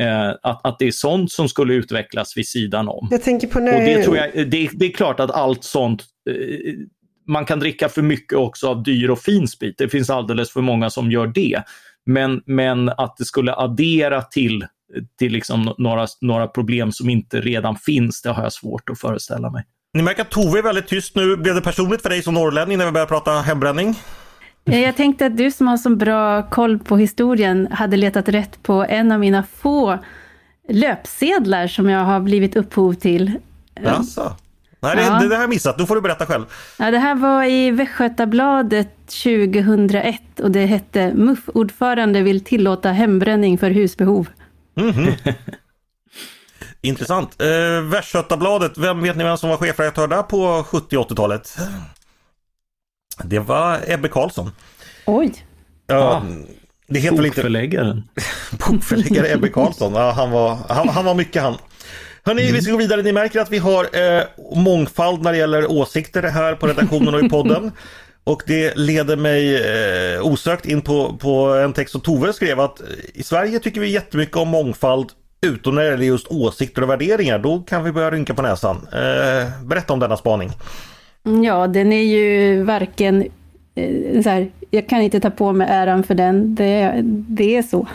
Eh, att, att det är sånt som skulle utvecklas vid sidan om. Jag tänker på när... Och det, tror jag, det, det är klart att allt sånt eh, man kan dricka för mycket också av dyr och fin sprit. Det finns alldeles för många som gör det. Men, men att det skulle addera till, till liksom några, några problem som inte redan finns, det har jag svårt att föreställa mig. Ni märker att Tove är väldigt tyst nu. Blev det personligt för dig som norrlänning när vi började prata hembränning? Jag tänkte att du som har så bra koll på historien hade letat rätt på en av mina få löpsedlar som jag har blivit upphov till. Jaså? Nej, det, ja. det, det har jag missat. Då får du berätta själv. Ja, det här var i Västgötabladet 2001 och det hette MUF-ordförande vill tillåta hembränning för husbehov. Mm -hmm. Intressant. Eh, Västgötabladet, vem vet ni vem som var chefredaktör där på 70 80-talet? Det var Ebbe Karlsson. Oj! Ja, ah, det heter bokförläggaren. Inte... Bokförläggare Ebbe Karlsson. Ja, han, var, han, han var mycket han. Hörni, mm. vi ska gå vidare. Ni märker att vi har eh, mångfald när det gäller åsikter här på redaktionen och i podden. Och det leder mig eh, osökt in på, på en text som Tove skrev att i Sverige tycker vi jättemycket om mångfald utom när det gäller just åsikter och värderingar. Då kan vi börja rynka på näsan. Eh, berätta om denna spaning. Ja, den är ju varken Eh, så här, jag kan inte ta på mig äran för den, det, det är så.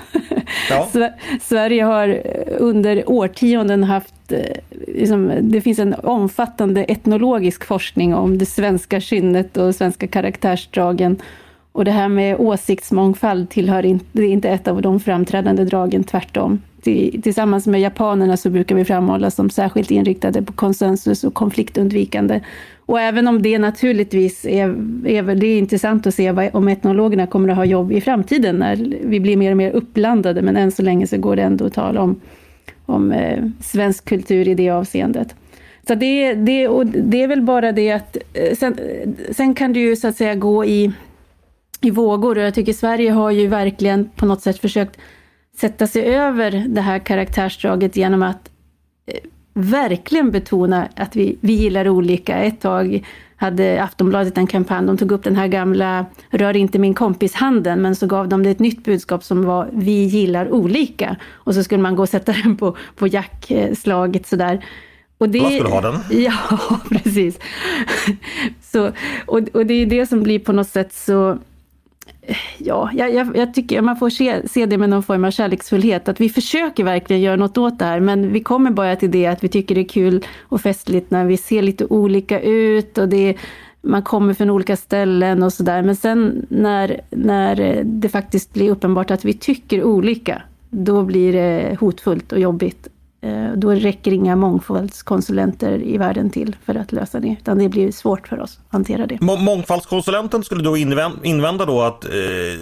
Ja. Sverige har under årtionden haft, eh, liksom, det finns en omfattande etnologisk forskning om det svenska kynnet och svenska karaktärsdragen. Och det här med åsiktsmångfald tillhör inte, det är inte ett av de framträdande dragen, tvärtom. Tillsammans med japanerna så brukar vi framhålla som särskilt inriktade på konsensus och konfliktundvikande. Och även om det naturligtvis är, är det är intressant att se vad, om etnologerna kommer att ha jobb i framtiden när vi blir mer och mer uppblandade, men än så länge så går det ändå att tala om, om eh, svensk kultur i det avseendet. Så det, det, och det är väl bara det att eh, sen, eh, sen kan du ju så att säga gå i, i vågor och jag tycker Sverige har ju verkligen på något sätt försökt sätta sig över det här karaktärsdraget genom att eh, verkligen betona att vi, vi gillar olika. Ett tag hade Aftonbladet en kampanj, de tog upp den här gamla rör inte min kompis handen, men så gav de det ett nytt budskap som var vi gillar olika. Och så skulle man gå och sätta den på, på jackslaget sådär. Och det, Vad skulle ha den? Ja, precis. Så, och, och det är det som blir på något sätt så ja, jag, jag, tycker man får se, se det med någon form av kärleksfullhet, att vi försöker verkligen göra något åt det här, men vi kommer bara till det att vi tycker det är kul och festligt när vi ser lite olika ut och det, man kommer från olika ställen och sådär. Men sen när, när det faktiskt blir uppenbart att vi tycker olika, då blir det hotfullt och jobbigt. Eh, då räcker inga mångfaldskonsulenter i världen till för att lösa det, utan det blir svårt för oss att hantera det. Mångfaldskonsulenten skulle då invända då att eh,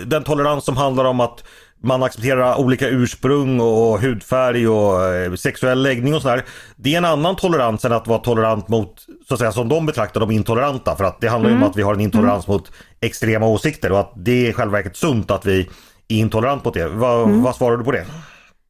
den tolerans som handlar om att man accepterar olika ursprung och hudfärg och eh, sexuell läggning och sådär. Det är en annan tolerans än att vara tolerant mot, så att säga, som de betraktar de intoleranta. För att det handlar mm. om att vi har en intolerans mm. mot extrema åsikter och att det är i själva verket sunt att vi är intolerant mot det. Va, mm. Vad svarar du på det?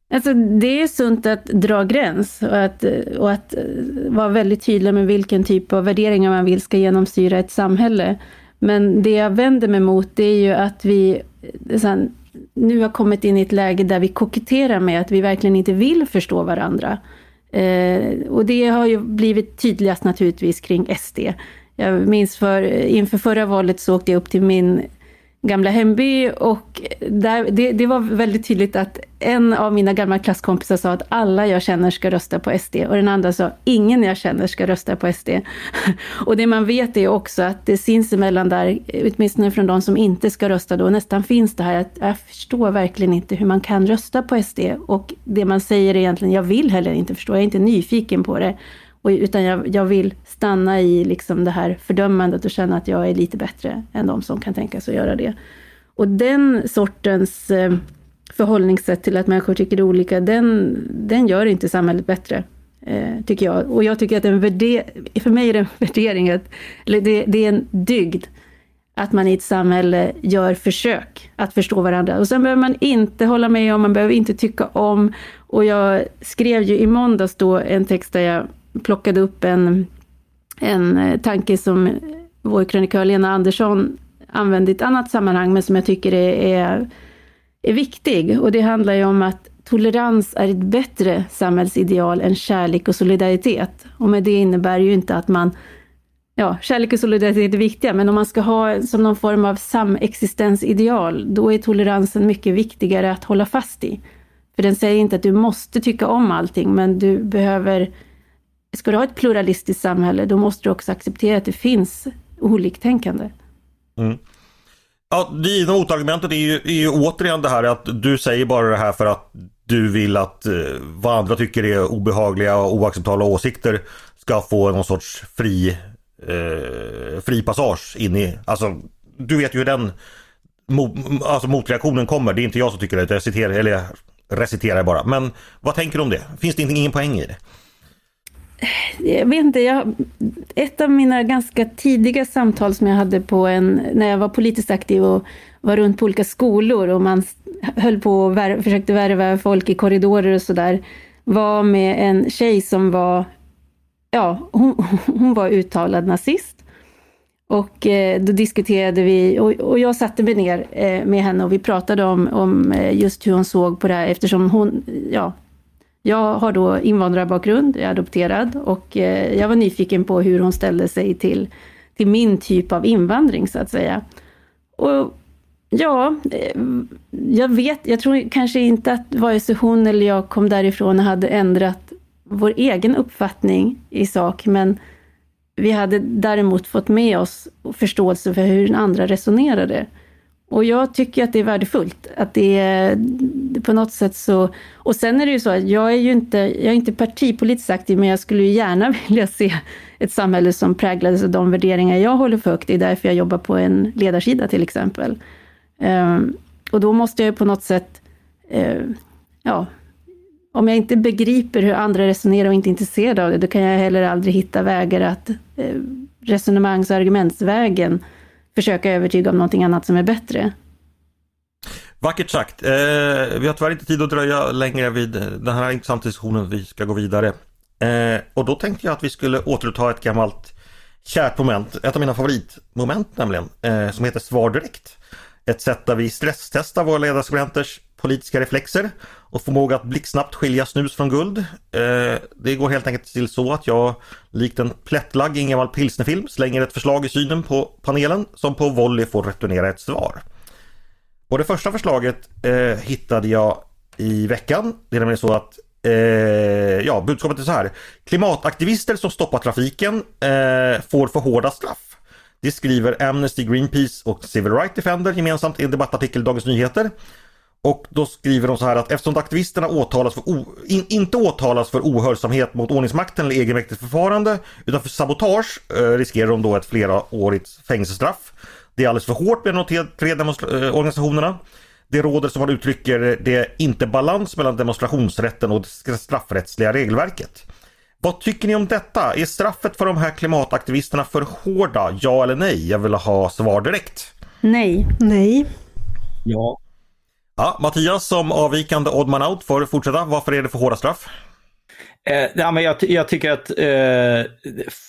Alltså, det är sunt att dra gräns och att, och att eh, vara väldigt tydlig med vilken typ av värderingar man vill ska genomsyra ett samhälle. Men det jag vänder mig mot det är ju att vi eh, här, nu har kommit in i ett läge där vi koketterar med att vi verkligen inte vill förstå varandra. Eh, och det har ju blivit tydligast naturligtvis kring SD. Jag minns för, inför förra valet så åkte jag upp till min gamla hemby och där, det, det, var väldigt tydligt att en av mina gamla klasskompisar sa att alla jag känner ska rösta på SD och den andra sa ingen jag känner ska rösta på SD. Och det man vet är också att det sinsemellan där, åtminstone från de som inte ska rösta då, nästan finns det här att jag förstår verkligen inte hur man kan rösta på SD och det man säger är egentligen, jag vill heller inte förstå, jag är inte nyfiken på det. Och, utan jag, jag vill stanna i liksom det här fördömandet och känna att jag är lite bättre än de som kan tänka sig att göra det. Och den sortens eh, förhållningssätt till att människor tycker olika, den, den gör inte samhället bättre. Eh, tycker jag. Och jag tycker att en värder, för mig är det en värdering, att, eller det, det är en dygd att man i ett samhälle gör försök att förstå varandra. Och sen behöver man inte hålla med om, man behöver inte tycka om. Och jag skrev ju i måndags då en text där jag plockade upp en, en eh, tanke som vår krönikör Lena Andersson använde i ett annat sammanhang, men som jag tycker är, är, är viktig. Och det handlar ju om att tolerans är ett bättre samhällsideal än kärlek och solidaritet. Och med det innebär ju inte att man Ja, kärlek och solidaritet är viktiga, men om man ska ha som någon form av samexistensideal, då är toleransen mycket viktigare att hålla fast i. För den säger inte att du måste tycka om allting, men du behöver ska du ha ett pluralistiskt samhälle, då måste du också acceptera att det finns oliktänkande. Mm. Ja, det givna motargumentet är ju, är ju återigen det här att du säger bara det här för att du vill att eh, vad andra tycker är obehagliga och oacceptabla åsikter ska få någon sorts fri, eh, fri passage in i, alltså du vet ju hur den mo, alltså motreaktionen kommer. Det är inte jag som tycker det, jag citerar, eller jag reciterar bara. Men vad tänker du om det? Finns det ingen poäng i det? Jag vet inte, jag, ett av mina ganska tidiga samtal som jag hade på en, när jag var politiskt aktiv och var runt på olika skolor och man höll på och vär, försökte värva folk i korridorer och sådär, var med en tjej som var, ja, hon, hon var uttalad nazist. Och eh, då diskuterade vi, och, och, jag satte mig ner eh, med henne och vi pratade om, om eh, just hur hon såg på det här eftersom hon, ja, jag har då invandrarbakgrund, jag är adopterad och eh, jag var nyfiken på hur hon ställde sig till, till min typ av invandring så att säga. Och ja, eh, jag vet, jag tror kanske inte att vare sig hon eller jag kom därifrån och hade ändrat vår egen uppfattning i sak, men vi hade däremot fått med oss förståelse för hur den andra resonerade. Och jag tycker att det är värdefullt. Att det är på något sätt så... Och sen är det ju så att jag är ju inte, jag är inte partipolitiskt aktiv, men jag skulle ju gärna vilja se ett samhälle som präglades av de värderingar jag håller för högt. Det är därför jag jobbar på en ledarsida till exempel. Um, och då måste jag ju på något sätt, uh, ja, om jag inte begriper hur andra resonerar och inte är intresserad av det, då kan jag heller aldrig hitta vägar att uh, resonemangs och argumentsvägen försöka övertyga om någonting annat som är bättre. Vackert sagt. Eh, vi har tyvärr inte tid att dröja längre vid den här intressanta diskussionen. Vi ska gå vidare. Eh, och då tänkte jag att vi skulle återuppta ett gammalt kärt moment. Ett av mina favoritmoment nämligen. Eh, som heter Svar direkt. Ett sätt där vi stresstestar våra ledarskribenters politiska reflexer och förmåga att blixtsnabbt skilja snus från guld. Eh, det går helt enkelt till så att jag likt en plättlagg i en gammal pilsnerfilm slänger ett förslag i synen på panelen som på volley får returnera ett svar. Och det första förslaget eh, hittade jag i veckan. Det är nämligen så att eh, ja, budskapet är så här. Klimataktivister som stoppar trafiken eh, får för hårda straff. Det skriver Amnesty, Greenpeace och Civil Rights Defender gemensamt i en debattartikel i Dagens Nyheter. Och då skriver de så här att eftersom aktivisterna åtalas för in, inte åtalas för ohörsamhet mot ordningsmakten eller egenmäktigt förfarande utan för sabotage eh, riskerar de då ett flerårigt fängelsestraff. Det är alldeles för hårt med de tre eh, organisationerna. Det råder som man uttrycker det inte balans mellan demonstrationsrätten och det straffrättsliga regelverket. Vad tycker ni om detta? Är straffet för de här klimataktivisterna för hårda? Ja eller nej? Jag vill ha svar direkt. Nej. Nej. Ja. Ja, Mattias som avvikande oddman out får fortsätta. Varför är det för hårda straff? Eh, ja, men jag, jag tycker att eh,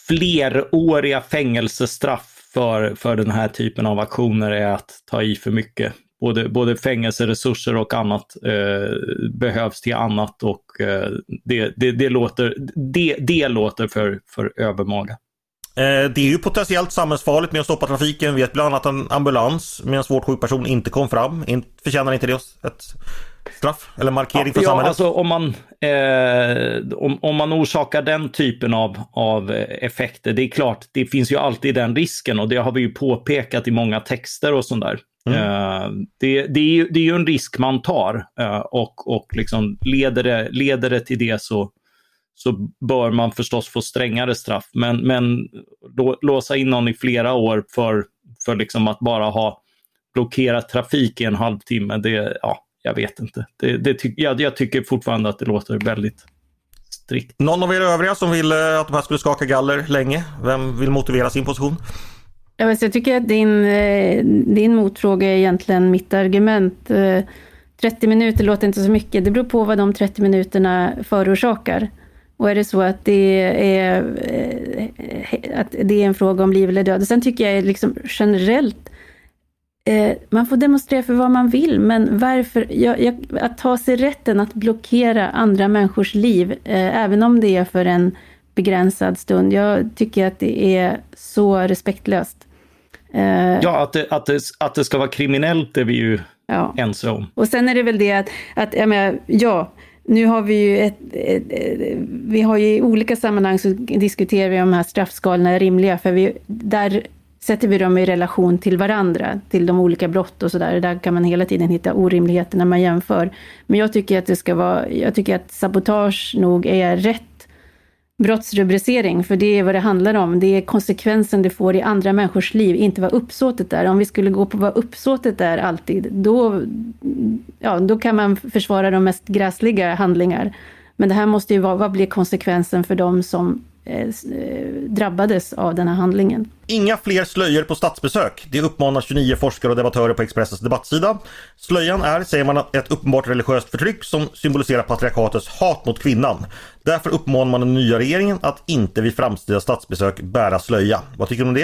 fleråriga fängelsestraff för, för den här typen av aktioner är att ta i för mycket. Både, både fängelseresurser och annat eh, behövs till annat och eh, det, det, det, låter, det, det låter för, för övermaga. Eh, det är ju potentiellt samhällsfarligt med att stoppa trafiken. Vi vet bland annat att en ambulans med en svårt sjuk person inte kom fram. Förtjänar inte det ett straff eller markering för ja, samhället? Alltså, om, man, eh, om, om man orsakar den typen av, av effekter, det är klart, det finns ju alltid den risken och det har vi ju påpekat i många texter och sånt där. Mm. Uh, det, det, är ju, det är ju en risk man tar uh, och, och liksom leder, det, leder det till det så, så bör man förstås få strängare straff. Men, men låsa in någon i flera år för, för liksom att bara ha blockerat trafik i en halvtimme, det, ja, jag vet inte. Det, det ty jag, jag tycker fortfarande att det låter väldigt strikt. Någon av er övriga som vill eh, att de här skulle skaka galler länge? Vem vill motivera sin position? Jag tycker att din, eh, din motfråga är egentligen mitt argument. 30 eh, minuter låter inte så mycket. Det beror på vad de 30 minuterna förorsakar. Och är det så att det är, eh, att det är en fråga om liv eller död. Sen tycker jag liksom generellt, eh, man får demonstrera för vad man vill, men varför, jag, jag, att ta sig rätten att blockera andra människors liv, eh, även om det är för en begränsad stund, jag tycker att det är så respektlöst. Ja, att det, att, det, att det ska vara kriminellt är vi ju ja. ense om. Och sen är det väl det att, att jag menar, ja, nu har vi ju ett, ett, ett, vi har ju i olika sammanhang så diskuterar vi om de här straffskalorna är rimliga, för vi, där sätter vi dem i relation till varandra, till de olika brott och sådär. Där kan man hela tiden hitta orimligheter när man jämför. Men jag tycker att det ska vara, jag tycker att sabotage nog är rätt brottsrubricering, för det är vad det handlar om. Det är konsekvensen det får i andra människors liv, inte vad uppsåtet är. Om vi skulle gå på vad uppsåtet är alltid, då, ja, då kan man försvara de mest gräsliga handlingar. Men det här måste ju vara, vad blir konsekvensen för de som Eh, eh, drabbades av den här handlingen. Inga fler slöjor på statsbesök. Det uppmanar 29 forskare och debattörer på Expressens debattsida. Slöjan är, säger man, ett uppenbart religiöst förtryck som symboliserar patriarkatets hat mot kvinnan. Därför uppmanar man den nya regeringen att inte vid framtida statsbesök bära slöja. Vad tycker du om det?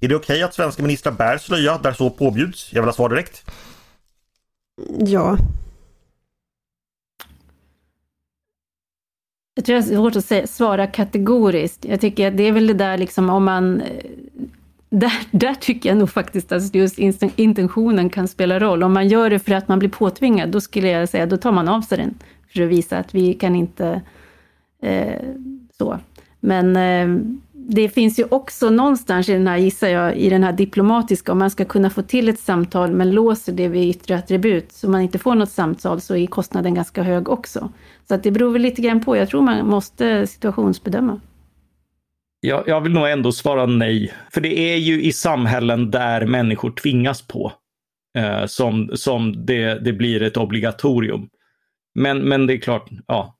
Är det okej okay att svenska ministrar bär slöja där så påbjuds? Jag vill ha svar direkt. Ja, Jag tror det är svårt att säga, svara kategoriskt. Jag tycker att det är väl det där liksom om man... Eh, där, där tycker jag nog faktiskt att just intentionen kan spela roll. Om man gör det för att man blir påtvingad, då skulle jag säga, då tar man av sig den. För att visa att vi kan inte... Eh, så. Men eh, det finns ju också någonstans i den här, gissar jag, i den här diplomatiska, om man ska kunna få till ett samtal men låser det vid yttre attribut så man inte får något samtal så är kostnaden ganska hög också. Så att det beror väl lite grann på. Jag tror man måste situationsbedöma. Jag, jag vill nog ändå svara nej. För det är ju i samhällen där människor tvingas på eh, som, som det, det blir ett obligatorium. Men, men det är klart, ja,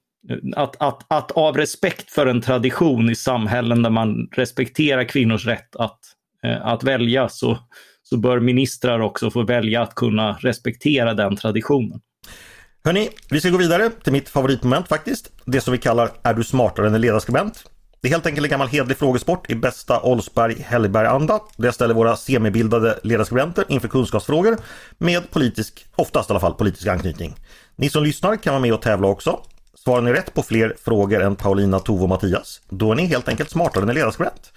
att, att, att av respekt för en tradition i samhällen där man respekterar kvinnors rätt att, eh, att välja så, så bör ministrar också få välja att kunna respektera den traditionen. Hörni, vi ska gå vidare till mitt favoritmoment faktiskt. Det som vi kallar Är du smartare än en ledarskribent? Det är helt enkelt en gammal hedlig frågesport i bästa Olsberg-Hellberg-anda där jag ställer våra semibildade ledarskribenter inför kunskapsfrågor med politisk, oftast i alla fall, politisk anknytning. Ni som lyssnar kan vara med och tävla också. Svarar ni rätt på fler frågor än Paulina, Tove och Mattias, då är ni helt enkelt smartare än ledarskribent.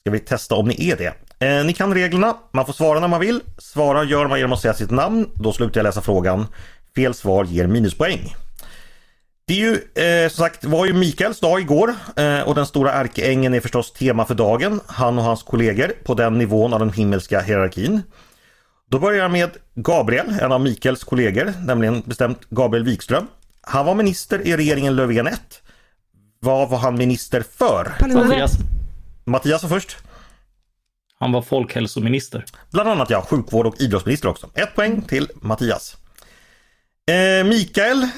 Ska vi testa om ni är det? Eh, ni kan reglerna, man får svara när man vill. Svara gör man genom att säga sitt namn, då slutar jag läsa frågan. Fel svar ger minuspoäng. Det är ju, eh, som sagt, var ju Mikaels dag igår eh, och den stora ärkeängeln är förstås tema för dagen. Han och hans kollegor på den nivån av den himmelska hierarkin. Då börjar jag med Gabriel, en av Mikaels kollegor, nämligen bestämt Gabriel Wikström. Han var minister i regeringen Löfven 1. Vad var han minister för? Mattias, Mattias var först. han var folkhälsominister. Bland annat ja, sjukvård och idrottsminister också. Ett poäng till Mattias. Eh, Mikael eh,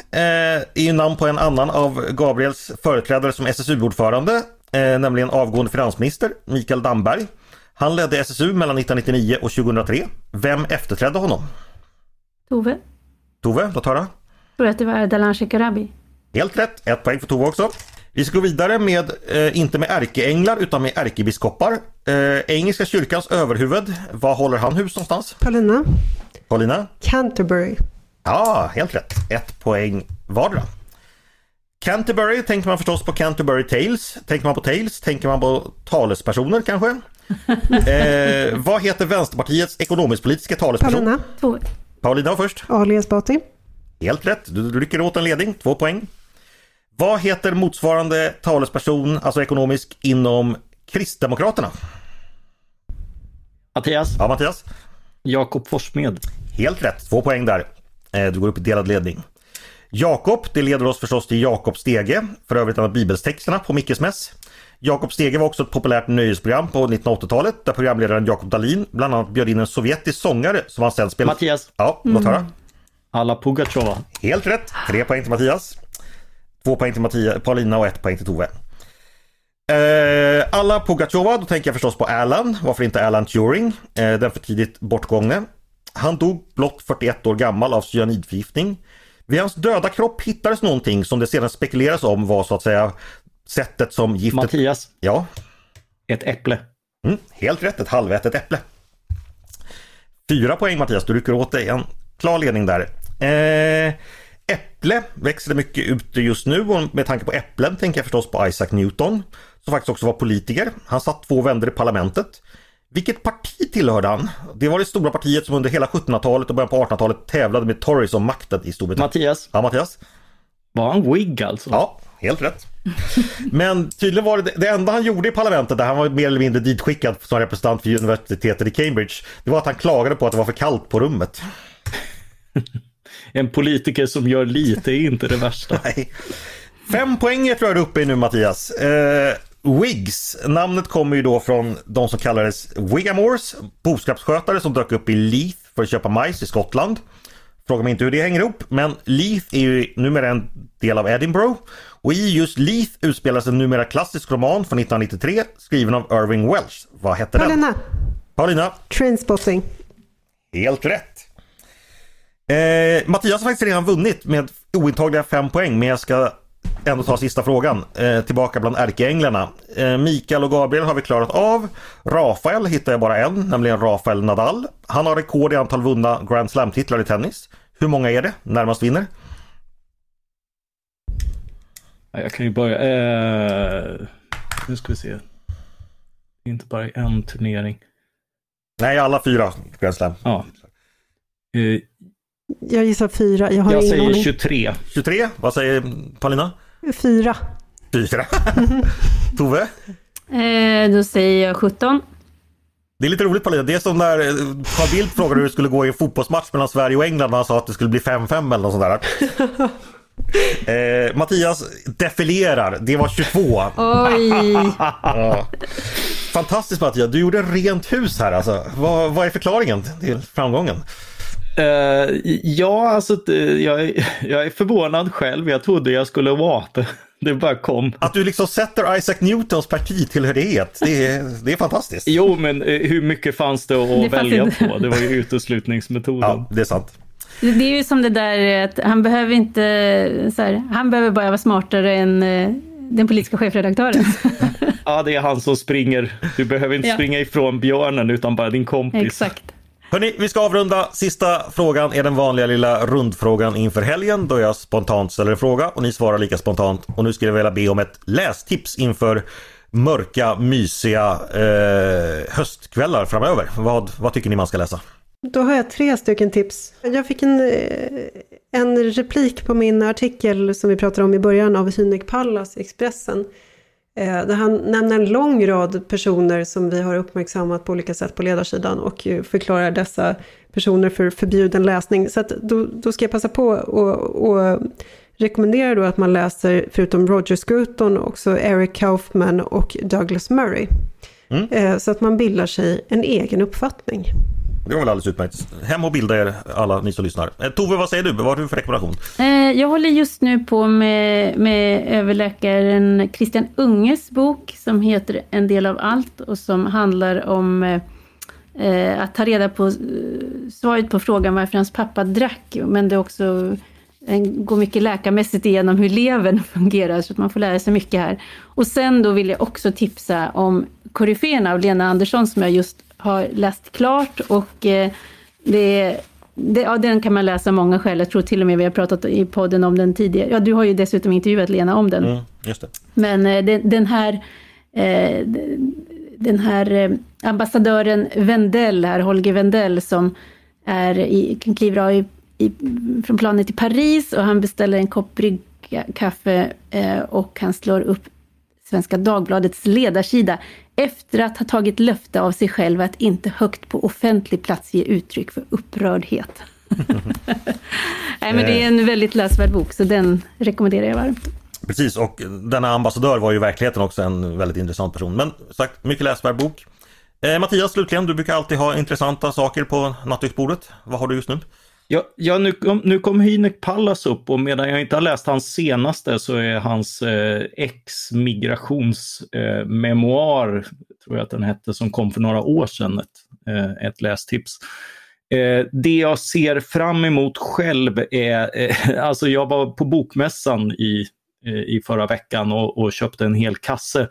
är ju namn på en annan av Gabriels företrädare som SSU-ordförande, eh, nämligen avgående finansminister Mikael Damberg. Han ledde SSU mellan 1999 och 2003. Vem efterträdde honom? Tove? Tove, låt höra. Tror att det var Ardalan Shekarabi. Helt rätt, ett poäng för Tove också. Vi ska gå vidare med, eh, inte med ärkeänglar utan med ärkebiskopar. Eh, Engelska kyrkans överhuvud, var håller han hus någonstans? Paulina? Paulina? Canterbury. Ja, helt rätt. Ett poäng vardera. Canterbury tänker man förstås på Canterbury Tales. Tänker man på Tales tänker man på talespersoner kanske. eh, vad heter Vänsterpartiets ekonomisk-politiska talesperson? Paulina? Paulina först. Ali Esbati. Helt rätt. Du, rycker åt en ledning. Två poäng. Vad heter motsvarande talesperson, alltså ekonomisk, inom Kristdemokraterna? Mattias, Ja, Mattias? Jakob Forssmed. Helt rätt. Två poäng där. Eh, Du går upp i delad ledning. Jakob, det leder oss förstås till Jakob Stege, för övrigt en av bibelstexterna på Mickes mäss. Jakob Stege var också ett populärt nöjesprogram på 1980-talet där programledaren Jakob Dalin bland annat bjöd in en sovjetisk sångare som han sen spelade... Mattias, Ja, låt höra. Alla Pugacheva. Helt rätt. Tre poäng till Mattias. Två poäng till Mattias, Paulina och ett poäng till Tove. Eh, alla Pugacheva, då tänker jag förstås på Alan. Varför inte Alan Turing? Eh, den för tidigt bortgångne. Han dog blott 41 år gammal av cyanidförgiftning. Vid hans döda kropp hittades någonting som det sedan spekuleras om var så att säga sättet som giftet... Mattias, Ja, ett äpple. Mm, helt rätt, ett halvätet äpple. Fyra poäng Mattias, du rycker åt dig en klar ledning där. Eh, äpple växer det mycket ute just nu och med tanke på äpplen tänker jag förstås på Isaac Newton som faktiskt också var politiker. Han satt två vändor i parlamentet. Vilket parti tillhörde han? Det var det stora partiet som under hela 1700-talet och början på 1800-talet tävlade med Tories om makten i Storbritannien. Mattias, Ja, Mattias? var han wig alltså? Ja, helt rätt. Men tydligen var det det enda han gjorde i parlamentet där han var mer eller mindre ditskickad som representant för universitetet i Cambridge. Det var att han klagade på att det var för kallt på rummet. En politiker som gör lite är inte det värsta. Nej. Fem poäng tror jag du är uppe i nu Mattias. Eh, Whigs, namnet kommer ju då från de som kallades Wigamores, boskapsskötare som dök upp i Leith för att köpa majs i Skottland. Fråga mig inte hur det hänger ihop, men Leith är ju numera en del av Edinburgh. Och i just Leith utspelas en numera klassisk roman från 1993 skriven av Irving Welsh. Vad hette den? Paulina. Paulina? Trainspotting. Helt rätt. Eh, Mattias har faktiskt redan vunnit med ointagliga fem poäng men jag ska ändå ta sista frågan. Eh, tillbaka bland ärkeänglarna. Eh, Mikael och Gabriel har vi klarat av. Rafael hittar jag bara en, nämligen Rafael Nadal. Han har rekord i antal vunna Grand Slam-titlar i tennis. Hur många är det? Närmast vinner? Ja, Jag kan ju börja. Eh, nu ska vi se. Inte bara en turnering. Nej, alla fyra Grand Slam. Ja. Jag gissar fyra. Jag har jag ingen säger aning. 23. 23, vad säger Paulina? Fyra. Fyra. Tove? Eh, då säger jag 17. Det är lite roligt Paulina, det är som när eh, Carl Bildt frågade hur det skulle gå i en fotbollsmatch mellan Sverige och England när han sa att det skulle bli 5-5 eller något sånt där. Eh, Mattias defilerar, det var 22. Oj! Ja. Fantastiskt Mattias, du gjorde rent hus här alltså. Vad, vad är förklaringen till framgången? Uh, ja, alltså jag, jag är förvånad själv. Jag trodde jag skulle vara det. Det bara kom. Att du liksom sätter Isaac Newtons partitillhörighet, det är, det är fantastiskt. Jo, men eh, hur mycket fanns det att det välja inte. på? Det var ju uteslutningsmetoden. Ja, det är sant. Det är ju som det där att han behöver inte, så här, han behöver bara vara smartare än eh, den politiska chefredaktören. ja, det är han som springer. Du behöver inte ja. springa ifrån björnen utan bara din kompis. Exakt. Hörni, vi ska avrunda. Sista frågan är den vanliga lilla rundfrågan inför helgen då jag spontant ställer en fråga och ni svarar lika spontant. Och nu skulle jag vilja be om ett lästips inför mörka, mysiga eh, höstkvällar framöver. Vad, vad tycker ni man ska läsa? Då har jag tre stycken tips. Jag fick en, eh, en replik på min artikel som vi pratade om i början av Hynek Pallas i Expressen. Eh, där han nämner en lång rad personer som vi har uppmärksammat på olika sätt på ledarsidan och förklarar dessa personer för förbjuden läsning. Så då, då, ska jag passa på och, och rekommendera då att man läser, förutom Roger Scruton, också Eric Kaufman och Douglas Murray. Mm. Eh, så att man bildar sig en egen uppfattning. Det var väl alldeles utmärkt. Hem och bilda er alla ni som lyssnar. Eh, Tove, vad säger du? Vad har du för rekommendation? Eh, jag håller just nu på med, med överläkaren Christian Unges bok som heter En del av allt och som handlar om eh, eh att ta reda på svaret på frågan varför hans pappa drack. Men det också går mycket läkarmässigt igenom hur levern fungerar, så att man får lära sig mycket här. Och sen då vill jag också tipsa om Koryféerna av Lena Andersson som jag just har läst klart och eh, det, det, ja, den kan man läsa många skäl. Jag tror till och med vi har pratat i podden om den tidigare. Ja, du har ju dessutom intervjuat Lena om den. Mm, just det. Men eh, den, den, här eh, den här ambassadören Wendell, här, Holger Wendell, som är i, kliver av i, i, från planet till Paris och han beställer en kopp bryggkaffe och han slår upp Svenska Dagbladets ledarsida efter att ha tagit löfte av sig själv att inte högt på offentlig plats ge uttryck för upprördhet. Nej, men det är en väldigt läsvärd bok, så den rekommenderar jag varmt. Precis, och denna ambassadör var ju i verkligheten också en väldigt intressant person. Men sagt, mycket läsvärd bok. Eh, Mattias, slutligen, du brukar alltid ha intressanta saker på nattduksbordet. Vad har du just nu? Ja, ja nu, kom, nu kom Hynek Pallas upp och medan jag inte har läst hans senaste så är hans eh, ex-migrationsmemoar, eh, tror jag att den hette, som kom för några år sedan, ett, eh, ett lästips. Eh, det jag ser fram emot själv är, eh, alltså jag var på bokmässan i, eh, i förra veckan och, och köpte en hel kasse.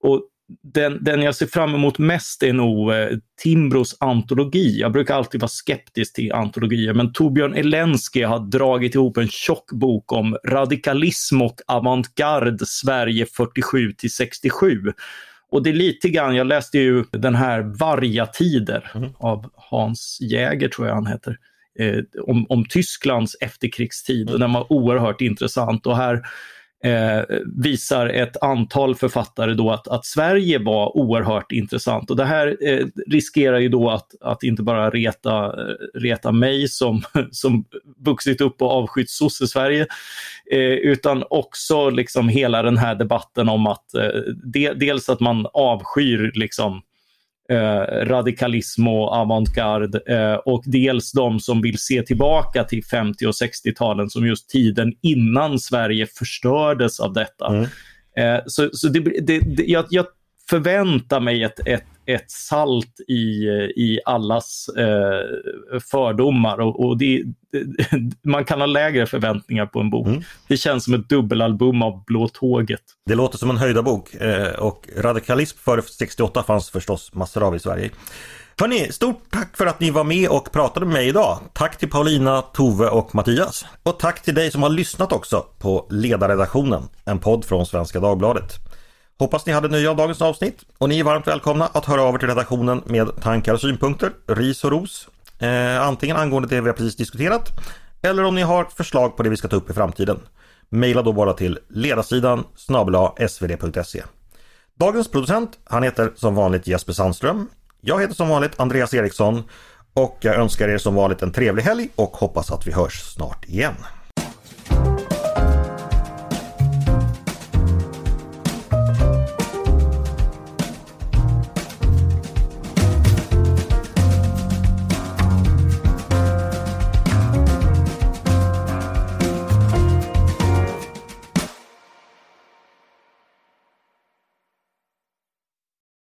Och den, den jag ser fram emot mest är nog eh, Timbros antologi. Jag brukar alltid vara skeptisk till antologier, men Torbjörn Elensky har dragit ihop en tjock bok om radikalism och avantgarde Sverige 47 till 67. Och det är lite grann, jag läste ju den här Vargatider mm. av Hans Jäger, tror jag han heter, eh, om, om Tysklands efterkrigstid. Mm. Den var oerhört intressant och här eh, visar ett antal författare då att, att Sverige var oerhört intressant. Och det här eh, riskerar ju då att, att inte bara reta, eh, reta mig som, som vuxit upp och avskytt sosse-Sverige, eh, utan också liksom hela den här debatten om att eh, de, dels att man avskyr liksom eh, radikalism och avantgarde eh, och dels de som vill se tillbaka till 50 och 60-talen som just tiden innan Sverige förstördes av detta. Mm. Eh, så så det, det, det, jag, jag förväntar mig ett, ett ett salt i, i allas eh, fördomar och, och det, man kan ha lägre förväntningar på en bok. Mm. Det känns som ett dubbelalbum av Blå tåget. Det låter som en höjdarbok eh, och radikalism före 68 fanns förstås massor av i Sverige. Hörni, stort tack för att ni var med och pratade med mig idag. Tack till Paulina, Tove och Mattias. Och tack till dig som har lyssnat också på Ledarredaktionen, en podd från Svenska Dagbladet. Hoppas ni hade nöje av dagens avsnitt och ni är varmt välkomna att höra av er till redaktionen med tankar och synpunkter, ris och ros. Eh, antingen angående det vi har precis diskuterat eller om ni har förslag på det vi ska ta upp i framtiden. Maila då bara till ledarsidan snabel svd.se. Dagens producent, han heter som vanligt Jesper Sandström. Jag heter som vanligt Andreas Eriksson och jag önskar er som vanligt en trevlig helg och hoppas att vi hörs snart igen.